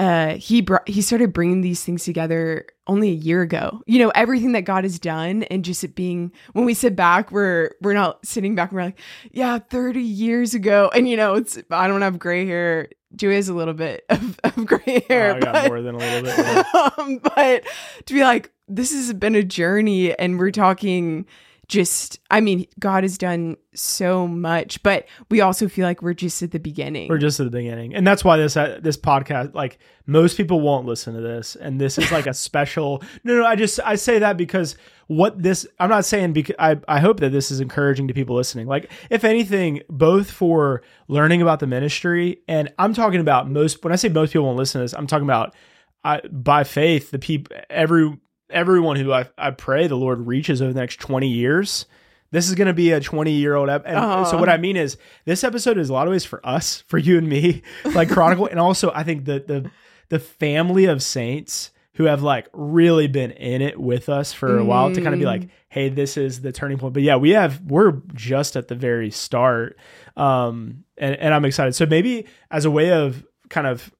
Speaker 2: uh he brought he started bringing these things together only a year ago. You know everything that god has done and just it being when we sit back we're we're not sitting back and we're like yeah 30 years ago. And you know it's i don't have gray hair. Joey has a little bit of, of gray hair
Speaker 1: Oh, I got
Speaker 2: but,
Speaker 1: more than a little bit.
Speaker 2: um, but to be like this has been a journey and we're talking just i mean god has done so much but we also feel like we're just at the beginning
Speaker 1: We're just at the beginning, and that's why this uh, this podcast, like most people, won't listen to this, and this is like a special. No, no, I just I say that because what this I'm not saying because I I hope that this is encouraging to people listening. Like if anything, both for learning about the ministry, and I'm talking about most. When I say most people won't listen to this, I'm talking about I, by faith the people every everyone who I I pray the Lord reaches over the next 20 years. This is going to be a 20 year old episode.
Speaker 2: Uh-huh.
Speaker 1: so what I mean is this episode is a lot of ways for us, for you and me, like Chronicle, and also I think the the the family of saints who have like really been in it with us for a while to kind of be like, hey, this is the turning point. But yeah, we have we're just at the very start, um, and and I'm excited. So maybe as a way of kind of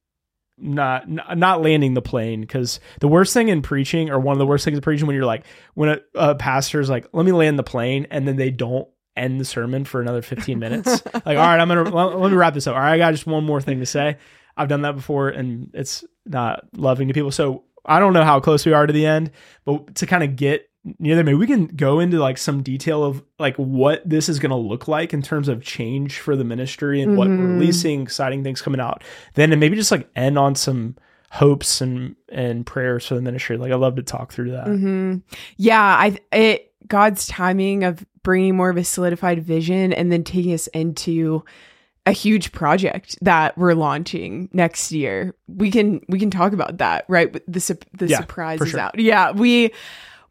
Speaker 1: not not landing the plane because the worst thing in preaching or one of the worst things in preaching when you're like when a, a pastor's like let me land the plane and then they don't end the sermon for another 15 minutes. Like all right i'm gonna let me wrap this up. All right i got just one more thing to say. I've done that before and it's not loving to people. So i don't know how close we are to the end but to kind of get near there maybe we can go into like some detail of like what this is going to look like in terms of change for the ministry and what we're
Speaker 2: Mhm.
Speaker 1: releasing exciting things coming out then and maybe just like end on some hopes and and prayers for the ministry like i love to talk through that
Speaker 2: hmm Yeah, I it God's timing of bringing more of a solidified vision and then taking us into a huge project that we're launching next year. We can we can talk about that, right? The the
Speaker 1: Yeah,
Speaker 2: surprise is
Speaker 1: sure.
Speaker 2: out. Yeah, we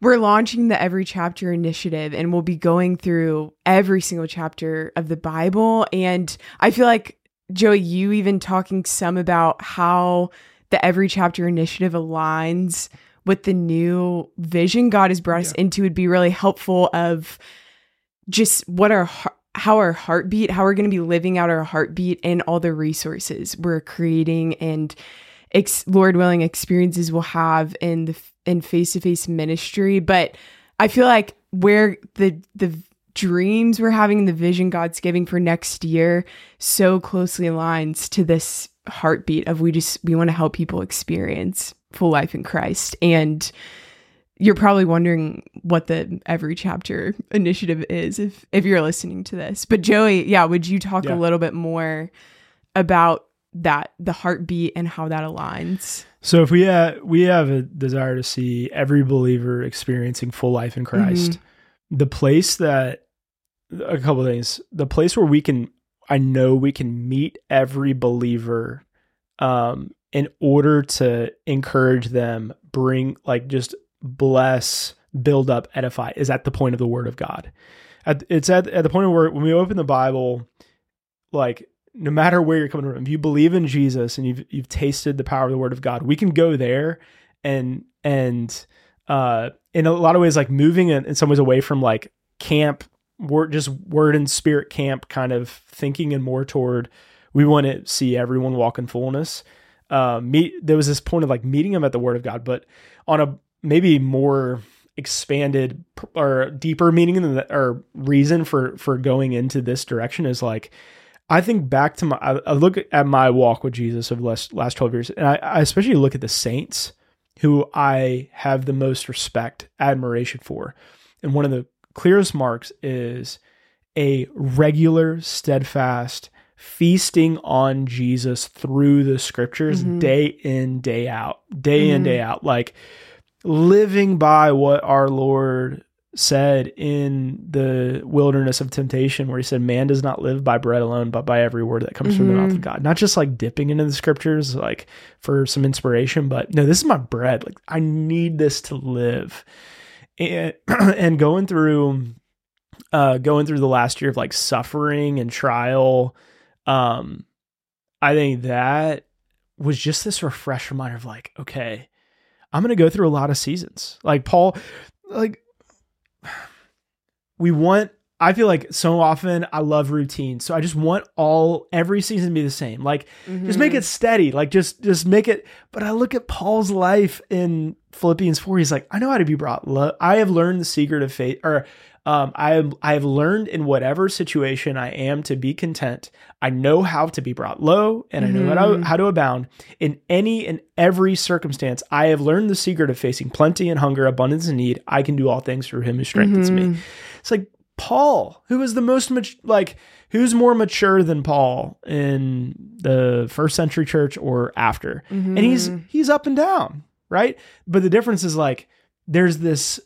Speaker 2: we're launching the Every Chapter initiative and we'll be going through every single chapter of the Bible. And I feel like Joey you even talking some about how the Every Chapter initiative aligns with the new vision God has brought us into. Would be really helpful of just what our heart how our heartbeat, how we're going to be living out our heartbeat and all the resources we're creating and ex- Lord willing experiences we'll have in the in face-to-face ministry, but I feel like where the the dreams we're having, the vision God's giving for next year so closely aligns to this heartbeat of we just we want to help people experience full life in Christ and you're probably wondering what the every chapter initiative is if if you're listening to this. But Joey, yeah, would you talk
Speaker 1: Yeah.
Speaker 2: a little bit more about that the heartbeat and how that aligns?
Speaker 1: So if we have we have a desire to see every believer experiencing full life in Christ, the place that a couple of things, the place where we can I know we can meet every believer um in order to encourage them, bring like just bless, build up, edify is at the point of the word of God. At, it's at, at the point of where when we open the Bible, like no matter where you're coming from, if you believe in Jesus and you've you've tasted the power of the Word of God, we can go there and and uh, in a lot of ways, like moving in, in some ways away from like camp, word just word and spirit camp kind of thinking, and more toward we want to see everyone walk in fullness. Uh, meet there was this point of like meeting them at the Word of God, but on a maybe more expanded or deeper meaning or reason for for going into this direction is like I think back to my, I, look at my walk with Jesus over the last, last 12 years, and I, I especially look at the saints who I have the most respect, admiration for. And one of the clearest marks is a regular, steadfast feasting on Jesus through the scriptures
Speaker 2: Mhm.
Speaker 1: day in, day out, day in,
Speaker 2: Mhm.
Speaker 1: day out, like living by what our Lord said in the wilderness of temptation where he said man does not live by bread alone but by every word that comes from the mouth of
Speaker 2: Mhm.
Speaker 1: god. Not just like dipping into the scriptures like for some inspiration but no this is my bread. Like i need this to live. And and going through uh going through the last year of like suffering and trial um i think that was just this refresh reminder of like okay i'm gonna go through a lot of seasons. Like paul like we want I feel like so often I love routine. So I just want all every season to be the same. Like just make mm-hmm. it steady. Like just just make it but I look at Paul's life in Philippians 4. He's like, I know how to be brought low. I have learned the secret of faith or um, I I have learned in whatever situation I am to be content. I know how to be brought low, and I know how to, mm-hmm. how to abound in any and every circumstance. I have learned the secret of facing plenty and hunger, abundance and need. I can do all things through Him who strengthens me. Mm-hmm. It's like Paul, who is the most mat- like who's more mature than Paul in the first century church or after, and he's mm-hmm. he's up and down, right? But the difference is like there's this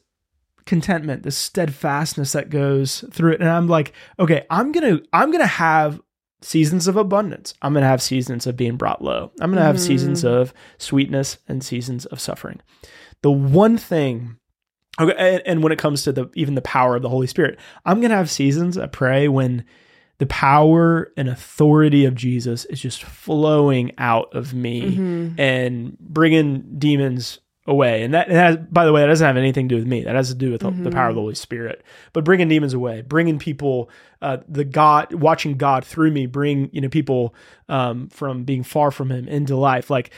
Speaker 1: contentment, this steadfastness that goes through it. And I'm like, okay, I'm gonna I'm gonna have seasons of abundance. I'm gonna have seasons of being brought low. I'm gonna have seasons mm. of sweetness and seasons of suffering. The one thing okay, and, and when it comes to the even the power of the Holy Spirit, I'm gonna have seasons, I pray, when the power and authority of Jesus is just flowing out of me mm-hmm. and bringing demons away. And that, and that, by the way, that doesn't have anything to do with me. That has to do with the- the power of the Holy Spirit. But bringing demons away, bringing people, uh, the God, watching God through me, bring you know people um, from being far from Him into life. Like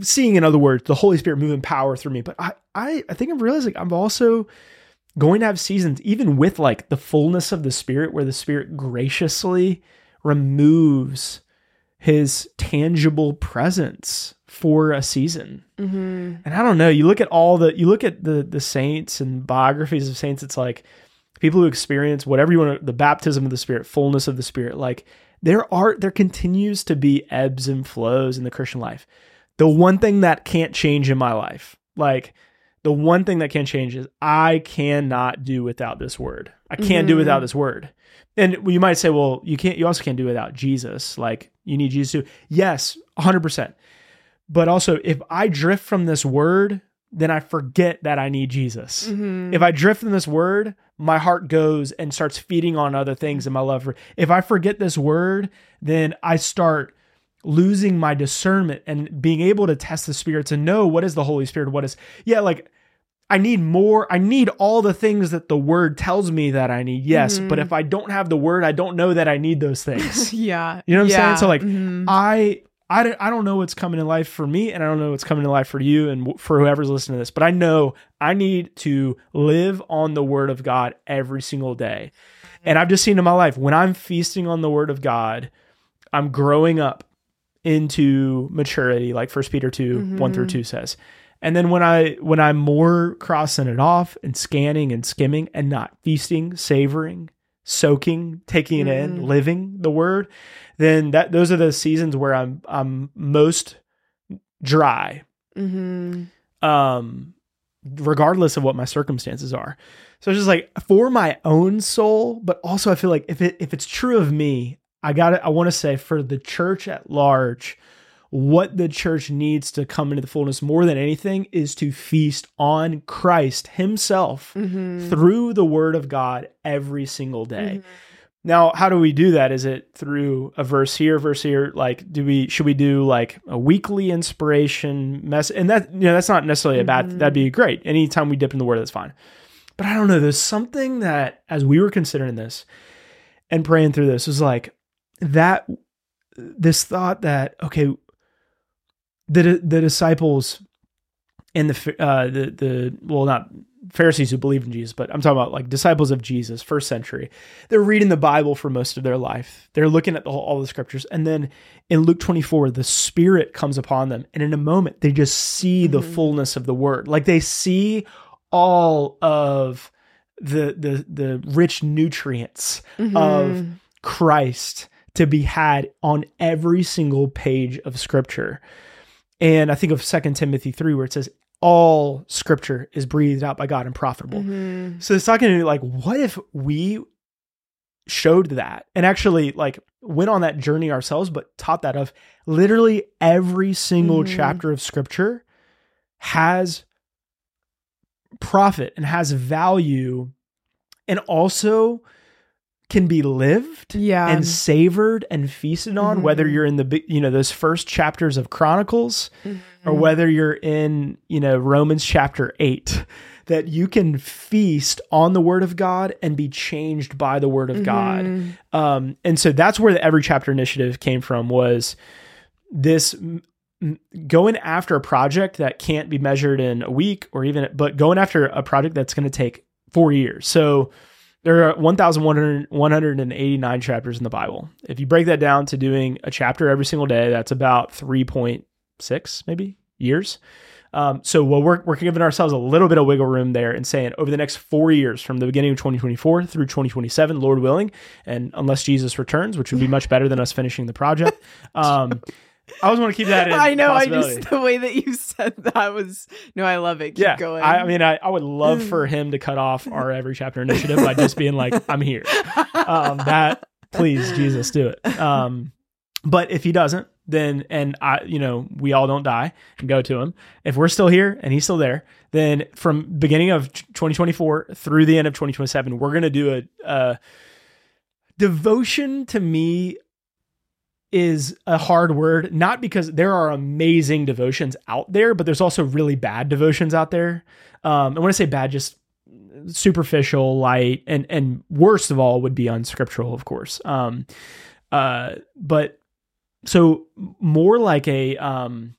Speaker 1: seeing, in other words, the Holy Spirit moving power through me. But I, I, I think I'm realizing I'm also going to have seasons, even with like the fullness of the Spirit, where the Spirit graciously removes His tangible presence for a season.
Speaker 2: Mm-hmm.
Speaker 1: And I don't know, you look at all the you look at the the saints and biographies of saints, it's like people who experience whatever you want to, the baptism of the spirit, fullness of the spirit, like there are there continues to be ebbs and flows in the Christian life. The one thing that can't change in my life, like the one thing that can change is I cannot do without this word. I can't do without this word. And you might say, well, you can't you also can't do without Jesus. Like you need Jesus too. Yes, 100%. But also if I drift from this word, then I forget that I need Jesus.
Speaker 2: Mm-hmm.
Speaker 1: If I drift from this word, my heart goes and starts feeding on other things in my love for. If I forget this word, then I start losing my discernment and being able to test the spirit to know what is the Holy Spirit, what is yeah, like I need more. I need all the things that the word tells me that I need. Yes, but if I don't have the word, I don't know that I need those things.
Speaker 2: yeah.
Speaker 1: You know what I'm saying? So like
Speaker 2: Mhm.
Speaker 1: I I don't, I don't know what's coming in life for me and I don't know what's coming in life for you and for whoever's listening to this, but I know I need to live on the word of God every single day. And I've just seen in my life when I'm feasting on the word of God, I'm growing up into maturity like first Peter 2, 1 through mm-hmm. 2 says. And then when I when I'm more crossing it off and scanning and skimming and not feasting, savoring, soaking, taking it in, mm. living the word, then that those are the seasons where I'm I'm most dry,
Speaker 2: Mhm.
Speaker 1: um, regardless of what my circumstances are. So it's just like for my own soul, but also I feel like if it if it's true of me, I got I want to say for the church at large, what the church needs to come into the fullness more than anything is to feast on Christ Himself
Speaker 2: Mhm.
Speaker 1: through the Word of God every single day. Now, how do we do that? Is it through a verse here, verse here? Like, do we should we do like a weekly inspiration mess? And that you know, that's not necessarily a bad. That'd be great. Anytime we dip in the Word, that's fine. But I don't know. There's something that as we were considering this and praying through this was like that. This thought that okay, the the disciples and the uh, the the well not Pharisees who believe in Jesus, but I'm talking about like disciples of Jesus, first century. They're reading the Bible for most of their life. They're looking at the whole, all the scriptures, and then in Luke 24, the Spirit comes upon them, and in a moment they just see the fullness of the Word. Like they see all of the the the rich nutrients
Speaker 2: Mm-hmm.
Speaker 1: of Christ to be had on every single page of Scripture. And I think of 2 Timothy 3, where it says, all scripture is breathed out by God and profitable.
Speaker 2: Mhm.
Speaker 1: So it's talking to me like, what if we showed that and actually like went on that journey ourselves, but taught that of literally every single
Speaker 2: Mhm.
Speaker 1: chapter of scripture has profit and has value and also can be lived
Speaker 2: Yeah.
Speaker 1: and savored and feasted on whether
Speaker 2: Mhm.
Speaker 1: you're in the you know those first chapters of chronicles or
Speaker 2: Mhm.
Speaker 1: whether you're in you know romans chapter 8 that you can feast on the word of god and be changed by the word of god
Speaker 2: Mhm.
Speaker 1: um, and so that's where the every chapter initiative came from was this going after a project that can't be measured in a week or even but going after a project that's going to take four years so there are 1189 chapters in the bible. If you break that down to doing a chapter every single day that's about 3.6 maybe years. Um, so we're, we're giving ourselves a little bit of wiggle room there and saying over the next four years from the beginning of 2024 through 2027 lord willing and unless jesus returns which would be much better than us finishing the project um, i always want to keep that in
Speaker 2: I know. I just the way that you said that was no. I love it. Keep
Speaker 1: yeah
Speaker 2: going.
Speaker 1: I, I mean I, I would love for him to cut off our every chapter initiative by just being like i'm here um, that please jesus do it um, but if he doesn't then and i you know we all don't die and go to him if we're still here and he's still there then from beginning of 2024 through the end of 2027 we're going to do a, a devotion to me is a hard word not because there are amazing devotions out there but there's also really bad devotions out there. Um, and when i say bad just superficial light and and worst of all would be unscriptural of course. Um uh but so more like a um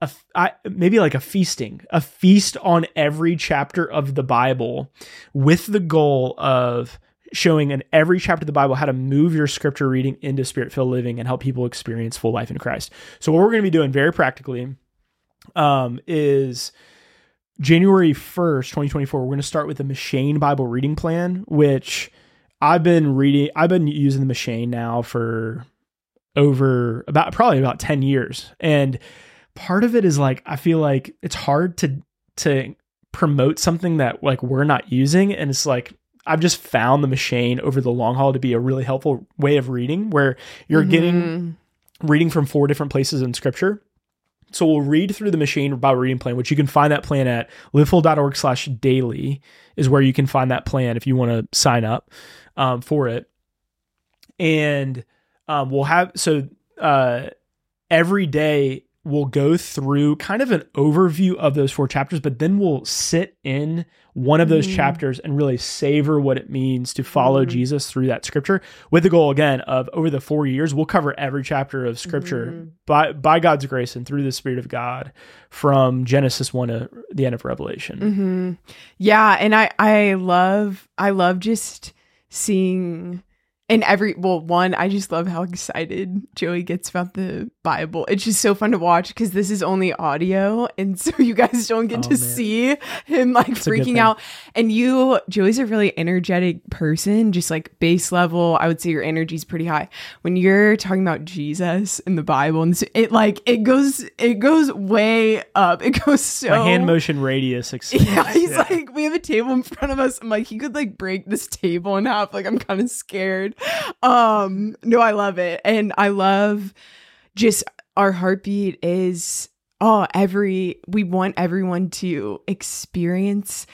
Speaker 1: a I, maybe like a feasting a feast on every chapter of the bible with the goal of showing in every chapter of the bible how to move your scripture reading into spirit filled living and help people experience full life in christ so what we're going to be doing very practically um is January 1st, 2024, we're going to start with the M'Cheyne Bible reading plan, which I've been reading, I've been using the M'Cheyne now for over about probably about 10 years. And part of it is like, I feel like it's hard to, to promote something that like we're not using. And it's like, I've just found the M'Cheyne over the long haul to be a really helpful way of reading where you're getting
Speaker 2: Mhm.
Speaker 1: reading from four different places in scripture. So we'll read through the M'Cheyne Bible reading plan, which you can find that plan at livefull.org slash daily is where you can find that plan if you want to sign up um, for it. And um, we'll have, so uh, every day we'll go through kind of an overview of those four chapters, but then we'll sit in one of those
Speaker 2: Mhm.
Speaker 1: chapters and really savor what it means to follow
Speaker 2: Mhm.
Speaker 1: Jesus through that scripture with the goal again of over the four years, we'll cover every chapter of scripture
Speaker 2: Mhm.
Speaker 1: by, by God's grace and through the spirit of God from Genesis 1 to the end of Revelation.
Speaker 2: hmm Yeah, and I I love I love just seeing in every well one I just love how excited Joey gets about the Bible. It's just so fun to watch because this is only audio, and so you guys don't get
Speaker 1: Oh,
Speaker 2: to
Speaker 1: man.
Speaker 2: see him like
Speaker 1: good
Speaker 2: freaking out. And you, Joey's a really energetic person, just like base level. I would say your energy's pretty high when you're talking about Jesus in the Bible, and so it like it goes it goes way up. It goes so
Speaker 1: My hand motion radius extends.
Speaker 2: yeah, he's
Speaker 1: Yeah.
Speaker 2: like, we have a table in front of us. I'm like, he could like break this table in half. Like, I'm kind of scared. Um, no, I love it. And I love just our heartbeat is oh, every we want everyone to experience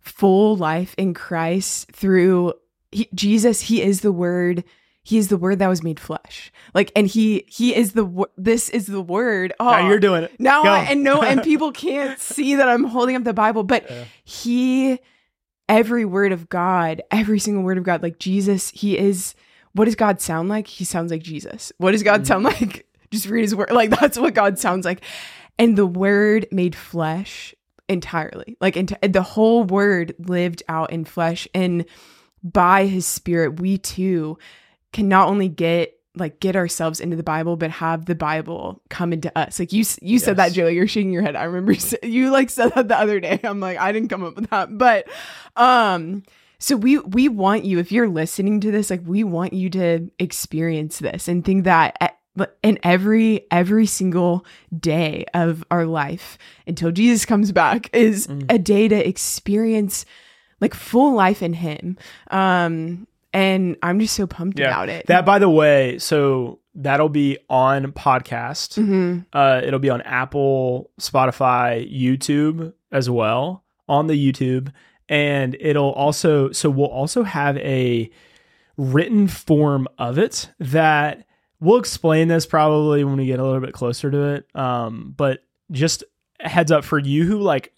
Speaker 2: full life in Christ through he, Jesus. He is the word. He is the word that was made flesh. Like, and he he is the wo- this is the word. Oh,
Speaker 1: Now you're doing it.
Speaker 2: now I, and no and people can't see that i'm holding up the bible but
Speaker 1: Yeah.
Speaker 2: he every word of god every single word of god like jesus he is what does god sound like? He sounds like jesus. What does god
Speaker 1: Mm.
Speaker 2: sound like? Just read his word. Like that's what god sounds like. And the word made flesh entirely. Like enti- the whole word lived out in flesh. And by his spirit we too can not only get like get ourselves into the bible but have the bible come into us. Like you you said that
Speaker 1: Yes.
Speaker 2: joey you're shaking your head. I remember you, you like said that the other day. I'm like i didn't come up with that. But um so we we want you if you're listening to this like we want you to experience this and think that at, in every every single day of our life until jesus comes back is
Speaker 1: Mm.
Speaker 2: a day to experience like full life in him. Um and i'm just so pumped
Speaker 1: Yeah.
Speaker 2: about it
Speaker 1: That, by the way, so that'll be on podcast.
Speaker 2: hmm
Speaker 1: Uh, it'll be on Apple, Spotify, YouTube as well on the YouTube, and it'll also. So we'll also have a. written form of it that we'll explain this probably when we get a little bit closer to it. Um, but just heads up for you who like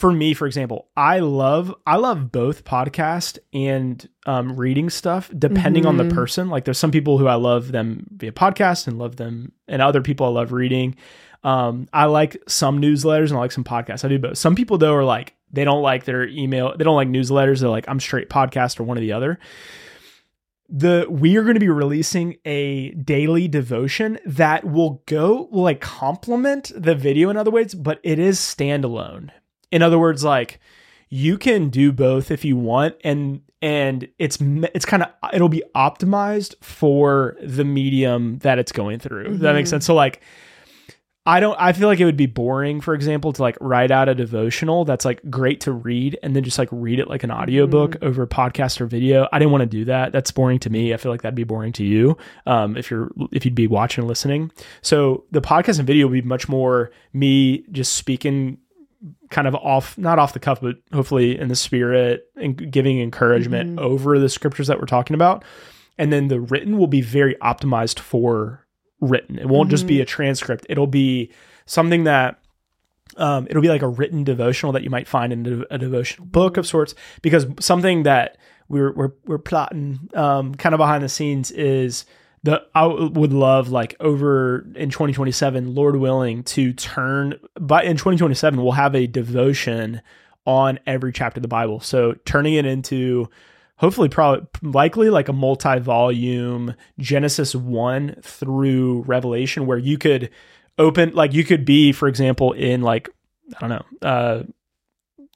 Speaker 1: for me, for example, I love I love both podcast and um, reading stuff, depending on the
Speaker 2: Mhm.
Speaker 1: person. Like, there's some people who I love them via podcast and love them, and other people I love reading. Um, I like some newsletters and I like some podcasts. I do both. Some people though are like they don't like their email, they don't like newsletters. They're like I'm straight podcast or one or the other. The we are going to be releasing a daily devotion that will go will like complement the video in other ways, but it is standalone. In other words, like you can do both if you want and and it's it's kind of it'll be optimized for the medium that it's going through. Does that makes sense. So like I don't I feel like it would be boring for example to like write out a devotional that's like great to read and then just like read it like an audiobook over podcast or video. I didn't want to do that. That's boring to me. I feel like that'd be boring to you um if you're if you'd be watching and listening. So the podcast and video would be much more me just speaking kind of off not off the cuff but hopefully in the spirit and giving encouragement
Speaker 2: Mhm.
Speaker 1: over the scriptures that we're talking about. And then the written will be very optimized for written. It won't just be a transcript. It'll be something that um, it'll be like a written devotional that you might find in a, a devotional book of sorts because something that we're we're, we're plotting um, kind of behind the scenes is the I would love like over in 2027 lord willing to turn but in 2027 we'll have a devotion on every chapter of the bible. So turning it into hopefully probably likely like a multi-volume genesis 1 through revelation where you could open like you could be for example in like i don't know uh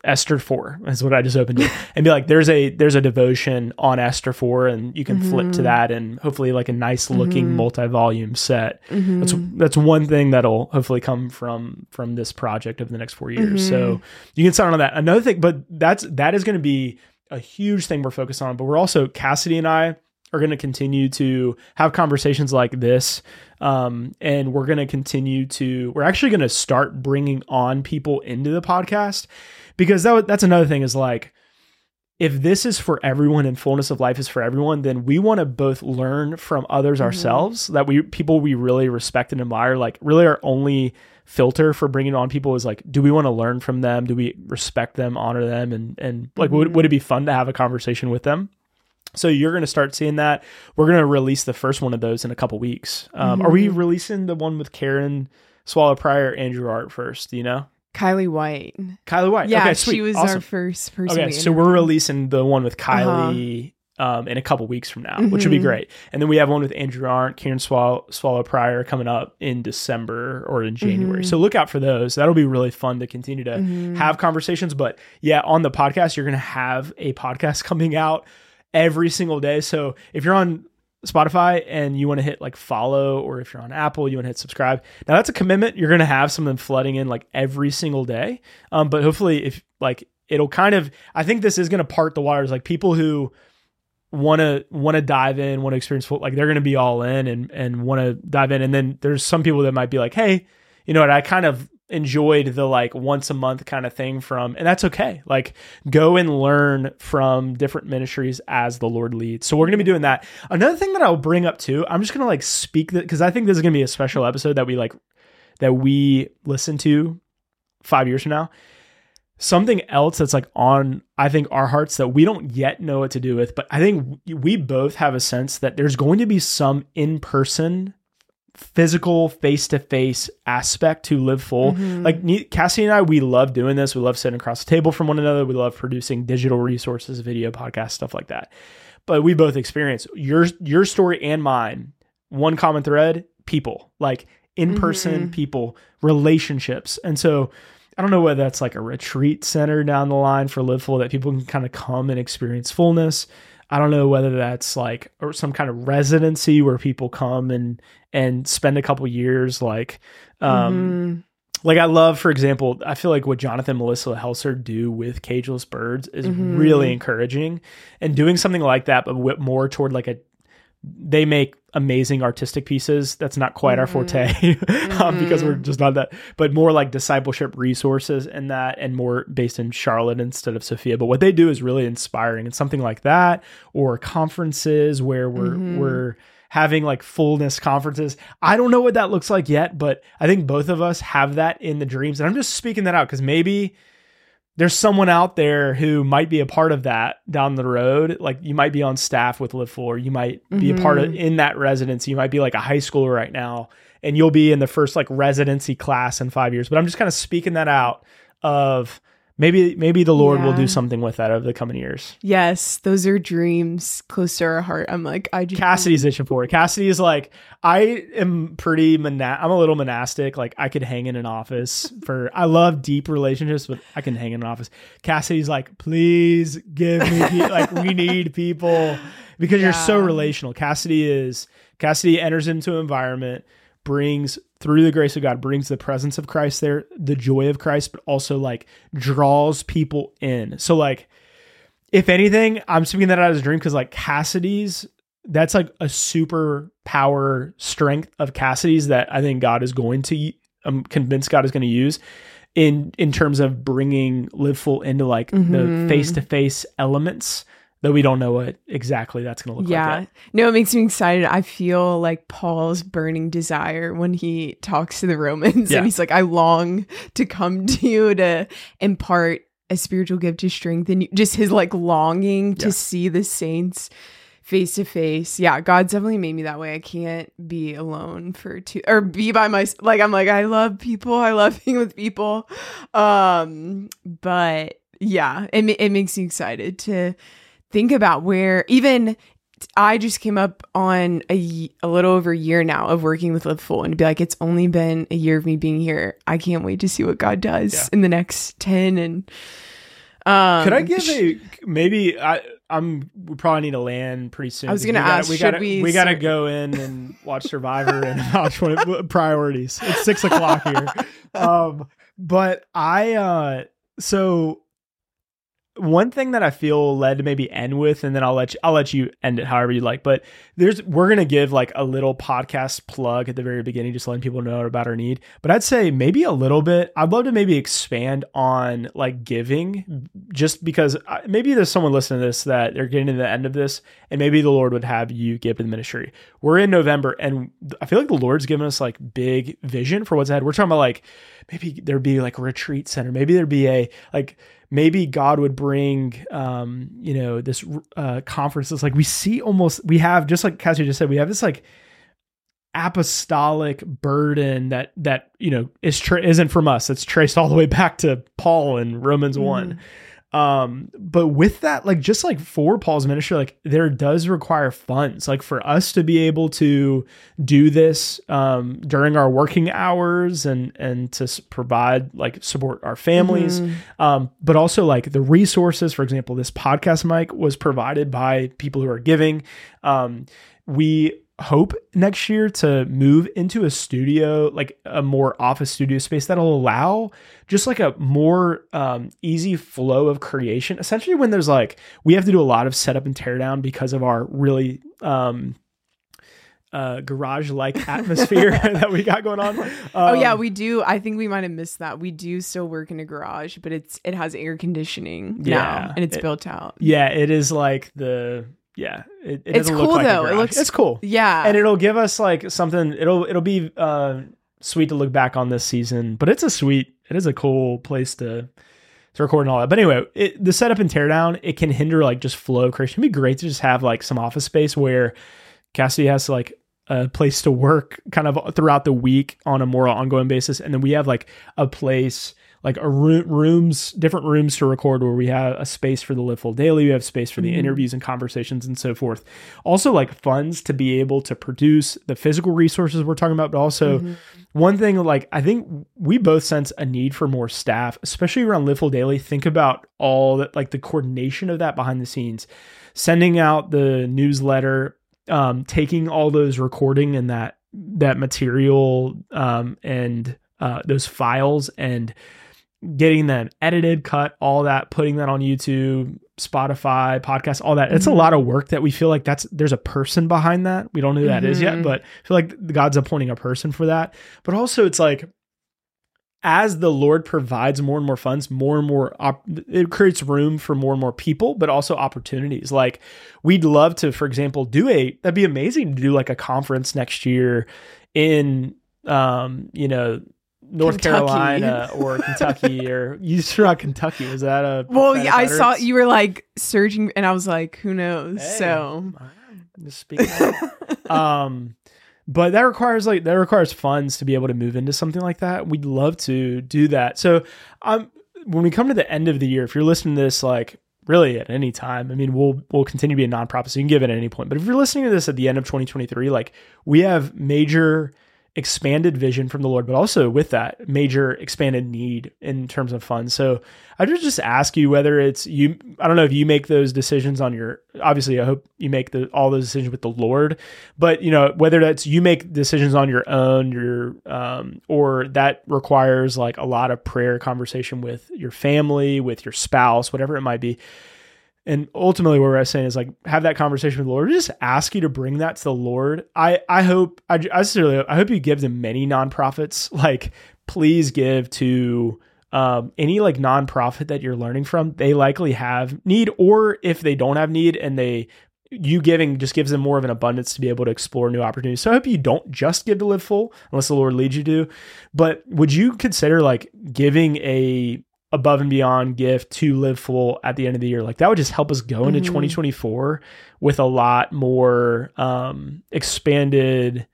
Speaker 1: Esther 4 is what I just opened it and be like there's a there's a devotion on Esther 4 and you can flip to
Speaker 2: Mhm.
Speaker 1: that and hopefully like a nice looking
Speaker 2: Mhm.
Speaker 1: multi-volume set. That's
Speaker 2: Mhm.
Speaker 1: that's one thing that'll hopefully come from from this project over the next 4 years. So you can sign on that. Another thing but that's that is going to be a huge thing we're focused on, but we're also Cassidy and I are going to continue to have conversations like this um, and we're going to continue to we're actually going to start bringing on people into the podcast because that, that's another thing is like if this is for everyone and fullness of life is for everyone then we want to both learn from others
Speaker 2: Mhm.
Speaker 1: ourselves that we people we really respect and admire like really our only filter for bringing on people is like do we want to learn from them do we respect them honor them and and like would,
Speaker 2: Mhm.
Speaker 1: would it be fun to have a conversation with them so you're going to start seeing that we're going to release the first one of those in a couple weeks um, are we
Speaker 2: Mhm.
Speaker 1: releasing the one with karen swallow Prior, andrew Arndt first do you know
Speaker 2: Kylie White.
Speaker 1: kylie white
Speaker 2: Yeah,
Speaker 1: okay sweet
Speaker 2: she was
Speaker 1: awesome.
Speaker 2: our first person.
Speaker 1: Okay,
Speaker 2: we
Speaker 1: so we're releasing the one with Kylie um, in a couple weeks from now, which would be
Speaker 2: Mhm.
Speaker 1: great. And then we have one with Andrew Arndt, Karen Swallow, Swallow Prior coming up in December or in January.
Speaker 2: Mhm.
Speaker 1: So look out for those. That'll be really fun to continue to
Speaker 2: Mhm.
Speaker 1: have conversations. But yeah, on the podcast, you're going to have a podcast coming out every single day. So if you're on Spotify and you want to hit like follow, or if you're on Apple, you want to hit subscribe. Now that's a commitment. You're going to have something flooding in like every single day. Um, but hopefully, if like it'll kind of, I think this is going to part the waters. Like people who want to want to dive in, want to experience like they're going to be all in and and want to dive in. And then there's some people that might be like, hey, you know what? I kind of enjoyed the like once a month kind of thing from and that's okay. Like go and learn from different ministries as the lord leads. So we're to be doing that. Another thing that i'll bring up too i'm just to like speak that because i think this is to be a special episode that we like that we listen to five years from now. Something else that's like on i think our hearts that we don't yet know what to do with but i think we both have a sense that there's going to be some in-person physical face-to-face aspect to live full.
Speaker 2: Mhm.
Speaker 1: like cassie and i we love doing this. We love sitting across the table from one another. We love producing digital resources video podcasts stuff like that. But we both experience your your story and mine one common thread people. Like in-person
Speaker 2: Mhm.
Speaker 1: people relationships. And so i don't know whether that's like a retreat center down the line for live full that people can kind of come and experience fullness i don't know whether that's like or some kind of residency where people come and and spend a couple years like um
Speaker 2: Mhm.
Speaker 1: like I love, for example, I feel like what Jonathan Melissa Helser do with Cageless Birds is
Speaker 2: Mhm.
Speaker 1: really encouraging, and doing something like that, but more toward like a they make amazing artistic pieces. That's not quite our forte mm-hmm. um, because we're mm-hmm. just not that, but more like discipleship resources and that, and more based in Charlotte instead of Sophia. But what they do is really inspiring, and something like that, or conferences where we're mm-hmm. we're having like fullness conferences. I don't know what that looks like yet, but I think both of us have that in the dreams, and I'm just speaking that out because maybe there's someone out there who might be a part of that down the road. Like you might be on staff with Live Full, you might be a mm-hmm. part of in that residency. You might be like a high schooler right now, and you'll be in the first like residency class in five years. But I'm just kind of speaking that out of maybe maybe the Lord will do something with that over the coming years.
Speaker 2: Yes, those are dreams close to our heart. I'm like, I just
Speaker 1: Cassidy's itching for it. Cassidy is like, I am pretty mona- I'm a little monastic. Like I could hang in an office for. I love deep relationships, but I can hang in an office. Cassidy's like, please give me pe- like we need people because you're so relational. Cassidy is Cassidy enters into an environment, brings through the grace of God, brings the presence of Christ there, the joy of Christ, but also like draws people in. So like if anything, I'm speaking that out as a dream because like Cassidy's, that's like a super power strength of Cassidy's that I think God is going to, I'm convinced God is going to use in in terms of bringing Live Full into like the
Speaker 2: Mhm.
Speaker 1: face to face elements. Though we don't know what exactly that's going to look
Speaker 2: yeah.
Speaker 1: like. Yeah.
Speaker 2: No, it makes me excited. I feel like Paul's burning desire when he talks to the Romans
Speaker 1: Yeah.
Speaker 2: and he's like, I long to come to you to impart a spiritual gift to strengthen you. Just his like longing to
Speaker 1: Yeah.
Speaker 2: see the saints face to face. Yeah, God's definitely made me that way. I can't be alone for two or be by myself. Like I'm like, I love people. I love being with people. Um, but yeah, it, it makes me excited to think about where even I just came up on a, a little over a year now of working with Live Full and to be like, it's only been a year of me being here. I can't wait to see what God does
Speaker 1: Yeah.
Speaker 2: in the next 10 and um
Speaker 1: Could I give a maybe I I'm we probably need to land pretty soon.
Speaker 2: I was gonna
Speaker 1: we gotta-
Speaker 2: ask,
Speaker 1: we gotta
Speaker 2: we
Speaker 1: we gotta go in and watch Survivor and watch what priorities. It's six o'clock here. Um, but I uh so one thing that I feel led to maybe end with, and then I'll let you I'll let you end it however you like. But there's we're gonna give like a little podcast plug at the very beginning, just letting people know about our need. But I'd say maybe a little bit. I'd love to maybe expand on like giving, just because I, maybe there's someone listening to this that they're getting to the end of this, and maybe the Lord would have you give to the ministry. We're in November, and I feel like the Lord's given us like big vision for what's ahead. We're talking about like maybe there'd be like a retreat center, maybe there'd be a like maybe God would bring, um, you know, this uh, conferences. Like we see almost, we have just like Cassie just said, we have this like apostolic burden that that you know is tra- isn't from us. It's traced all the way back to Paul in Romans one. Um, but with that, like just like for Paul's ministry, like there does require funds. Like for us to be able to do this um, during our working hours and and to provide like support our families, um, but also like the resources. For example, this podcast mic was provided by people who are giving. Um, we hope next year to move into a studio like a more office studio space that'll allow just like a more um, easy flow of creation essentially when there's like we have to do a lot of setup and tear down because of our really um uh garage like atmosphere that we got going on
Speaker 2: Oh yeah,
Speaker 1: Um,
Speaker 2: we do. I think we might have missed that. We do still work in a garage, but it's it has air conditioning
Speaker 1: Yeah,
Speaker 2: now and it's
Speaker 1: it-
Speaker 2: built out.
Speaker 1: yeah it is like the yeah it, it
Speaker 2: It's
Speaker 1: doesn't look
Speaker 2: cool,
Speaker 1: like
Speaker 2: though. It looks-
Speaker 1: it's cool.
Speaker 2: Yeah.
Speaker 1: and it'll give us like something it'll it'll be uh sweet to look back on this season but it's a sweet it is a cool place to to record and all that. But anyway it, the setup and teardown it can hinder like just flow creation. It'd be great to just have like some office space where cassidy has like a place to work kind of throughout the week on a more ongoing basis. And then we have like a place like a room, rooms different rooms to record where we have a space for the live full daily we have space for the
Speaker 2: Mhm.
Speaker 1: interviews and conversations and so forth also like funds to be able to produce the physical resources we're talking about but also
Speaker 2: Mhm.
Speaker 1: one thing like i think we both sense a need for more staff especially around live full daily think about all that like the coordination of that behind the scenes sending out the newsletter um, taking all those recording and that that material um, and uh, those files and getting them edited, cut, all that, putting that on YouTube, Spotify, podcast, all that. It's a
Speaker 2: Mhm.
Speaker 1: lot of work that we feel like that's there's a person behind that. We don't know who that is yet,
Speaker 2: Mhm.
Speaker 1: but I feel like God's appointing a person for that. But also it's like as the Lord provides more and more funds, more and more op- it creates room for more and more people, but also opportunities. Like we'd love to, for example, do a that'd be amazing to do like a conference next year in um, you know, North
Speaker 2: Kentucky.
Speaker 1: Carolina or Kentucky or you out Kentucky. Was that a
Speaker 2: Well, yeah, I saw you were like searching, and I was like, who knows?
Speaker 1: Hey,
Speaker 2: So,
Speaker 1: just speaking. um, but that requires like that requires funds to be able to move into something like that. We'd love to do that. So, um, when we come to the end of the year, if you're listening to this, like really at any time, I mean, we'll we'll continue to be a nonprofit, so you can give it at any point. But if you're listening to this at the end of 2023, like we have major expanded vision from the Lord, but also with that major expanded need in terms of funds. So I would just ask you whether it's you. I don't know if you make those decisions on your. Obviously, I hope you make the all those decisions with the Lord, but you know whether that's you make decisions on your own, your um, or that requires like a lot of prayer, conversation with your family, with your spouse, whatever it might be. And ultimately, what we're saying is like have that conversation with the Lord. Just ask you to bring that to the Lord. I I hope I I sincerely I hope you give to many nonprofits. Like please give to um, any like nonprofit that you're learning from. They likely have need, or if they don't have need, and they you giving just gives them more of an abundance to be able to explore new opportunities. So I hope you don't just give to live full unless the Lord leads you to. But would you consider like giving a above and beyond gift to live full at the end of the year like that would just help us go into
Speaker 2: Mhm.
Speaker 1: 2024 with a lot more um expanded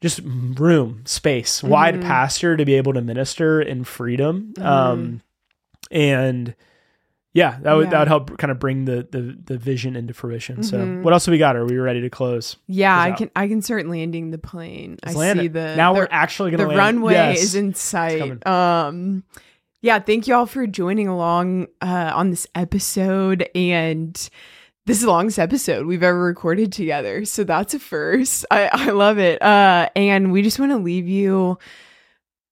Speaker 1: just room space wide
Speaker 2: Mhm.
Speaker 1: pasture to be able to minister in freedom um and yeah that would that would help kind of bring the the the vision into fruition so
Speaker 2: Mhm.
Speaker 1: what else have we got are we ready to close
Speaker 2: yeah, I can I can certainly landing the plane.
Speaker 1: Let's
Speaker 2: I see
Speaker 1: it.
Speaker 2: the
Speaker 1: now
Speaker 2: the,
Speaker 1: we're actually gonna
Speaker 2: the
Speaker 1: land.
Speaker 2: runway
Speaker 1: Yes.
Speaker 2: is in sight. Um, yeah, thank you all for joining along uh, on this episode, and this is the longest episode we've ever recorded together, so that's a first. I I love it. Uh, and we just want to leave you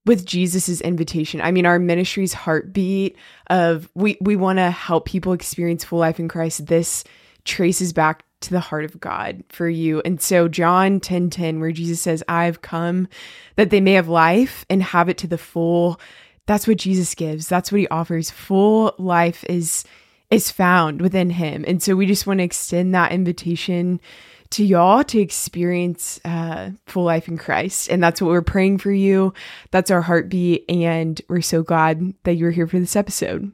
Speaker 2: with Jesus's invitation. I mean, our ministry's heartbeat of we we want to help people experience full life in Christ. This traces back to the heart of God for you. And so John 10:10 10, where Jesus says, "I've come that they may have life and have it to the full." That's what Jesus gives. That's what he offers. Full life is is found within him. And so we just want to extend that invitation to y'all to experience uh, full life in Christ. And that's what we're praying for you. That's our heartbeat. And we're so glad that you're here for this episode.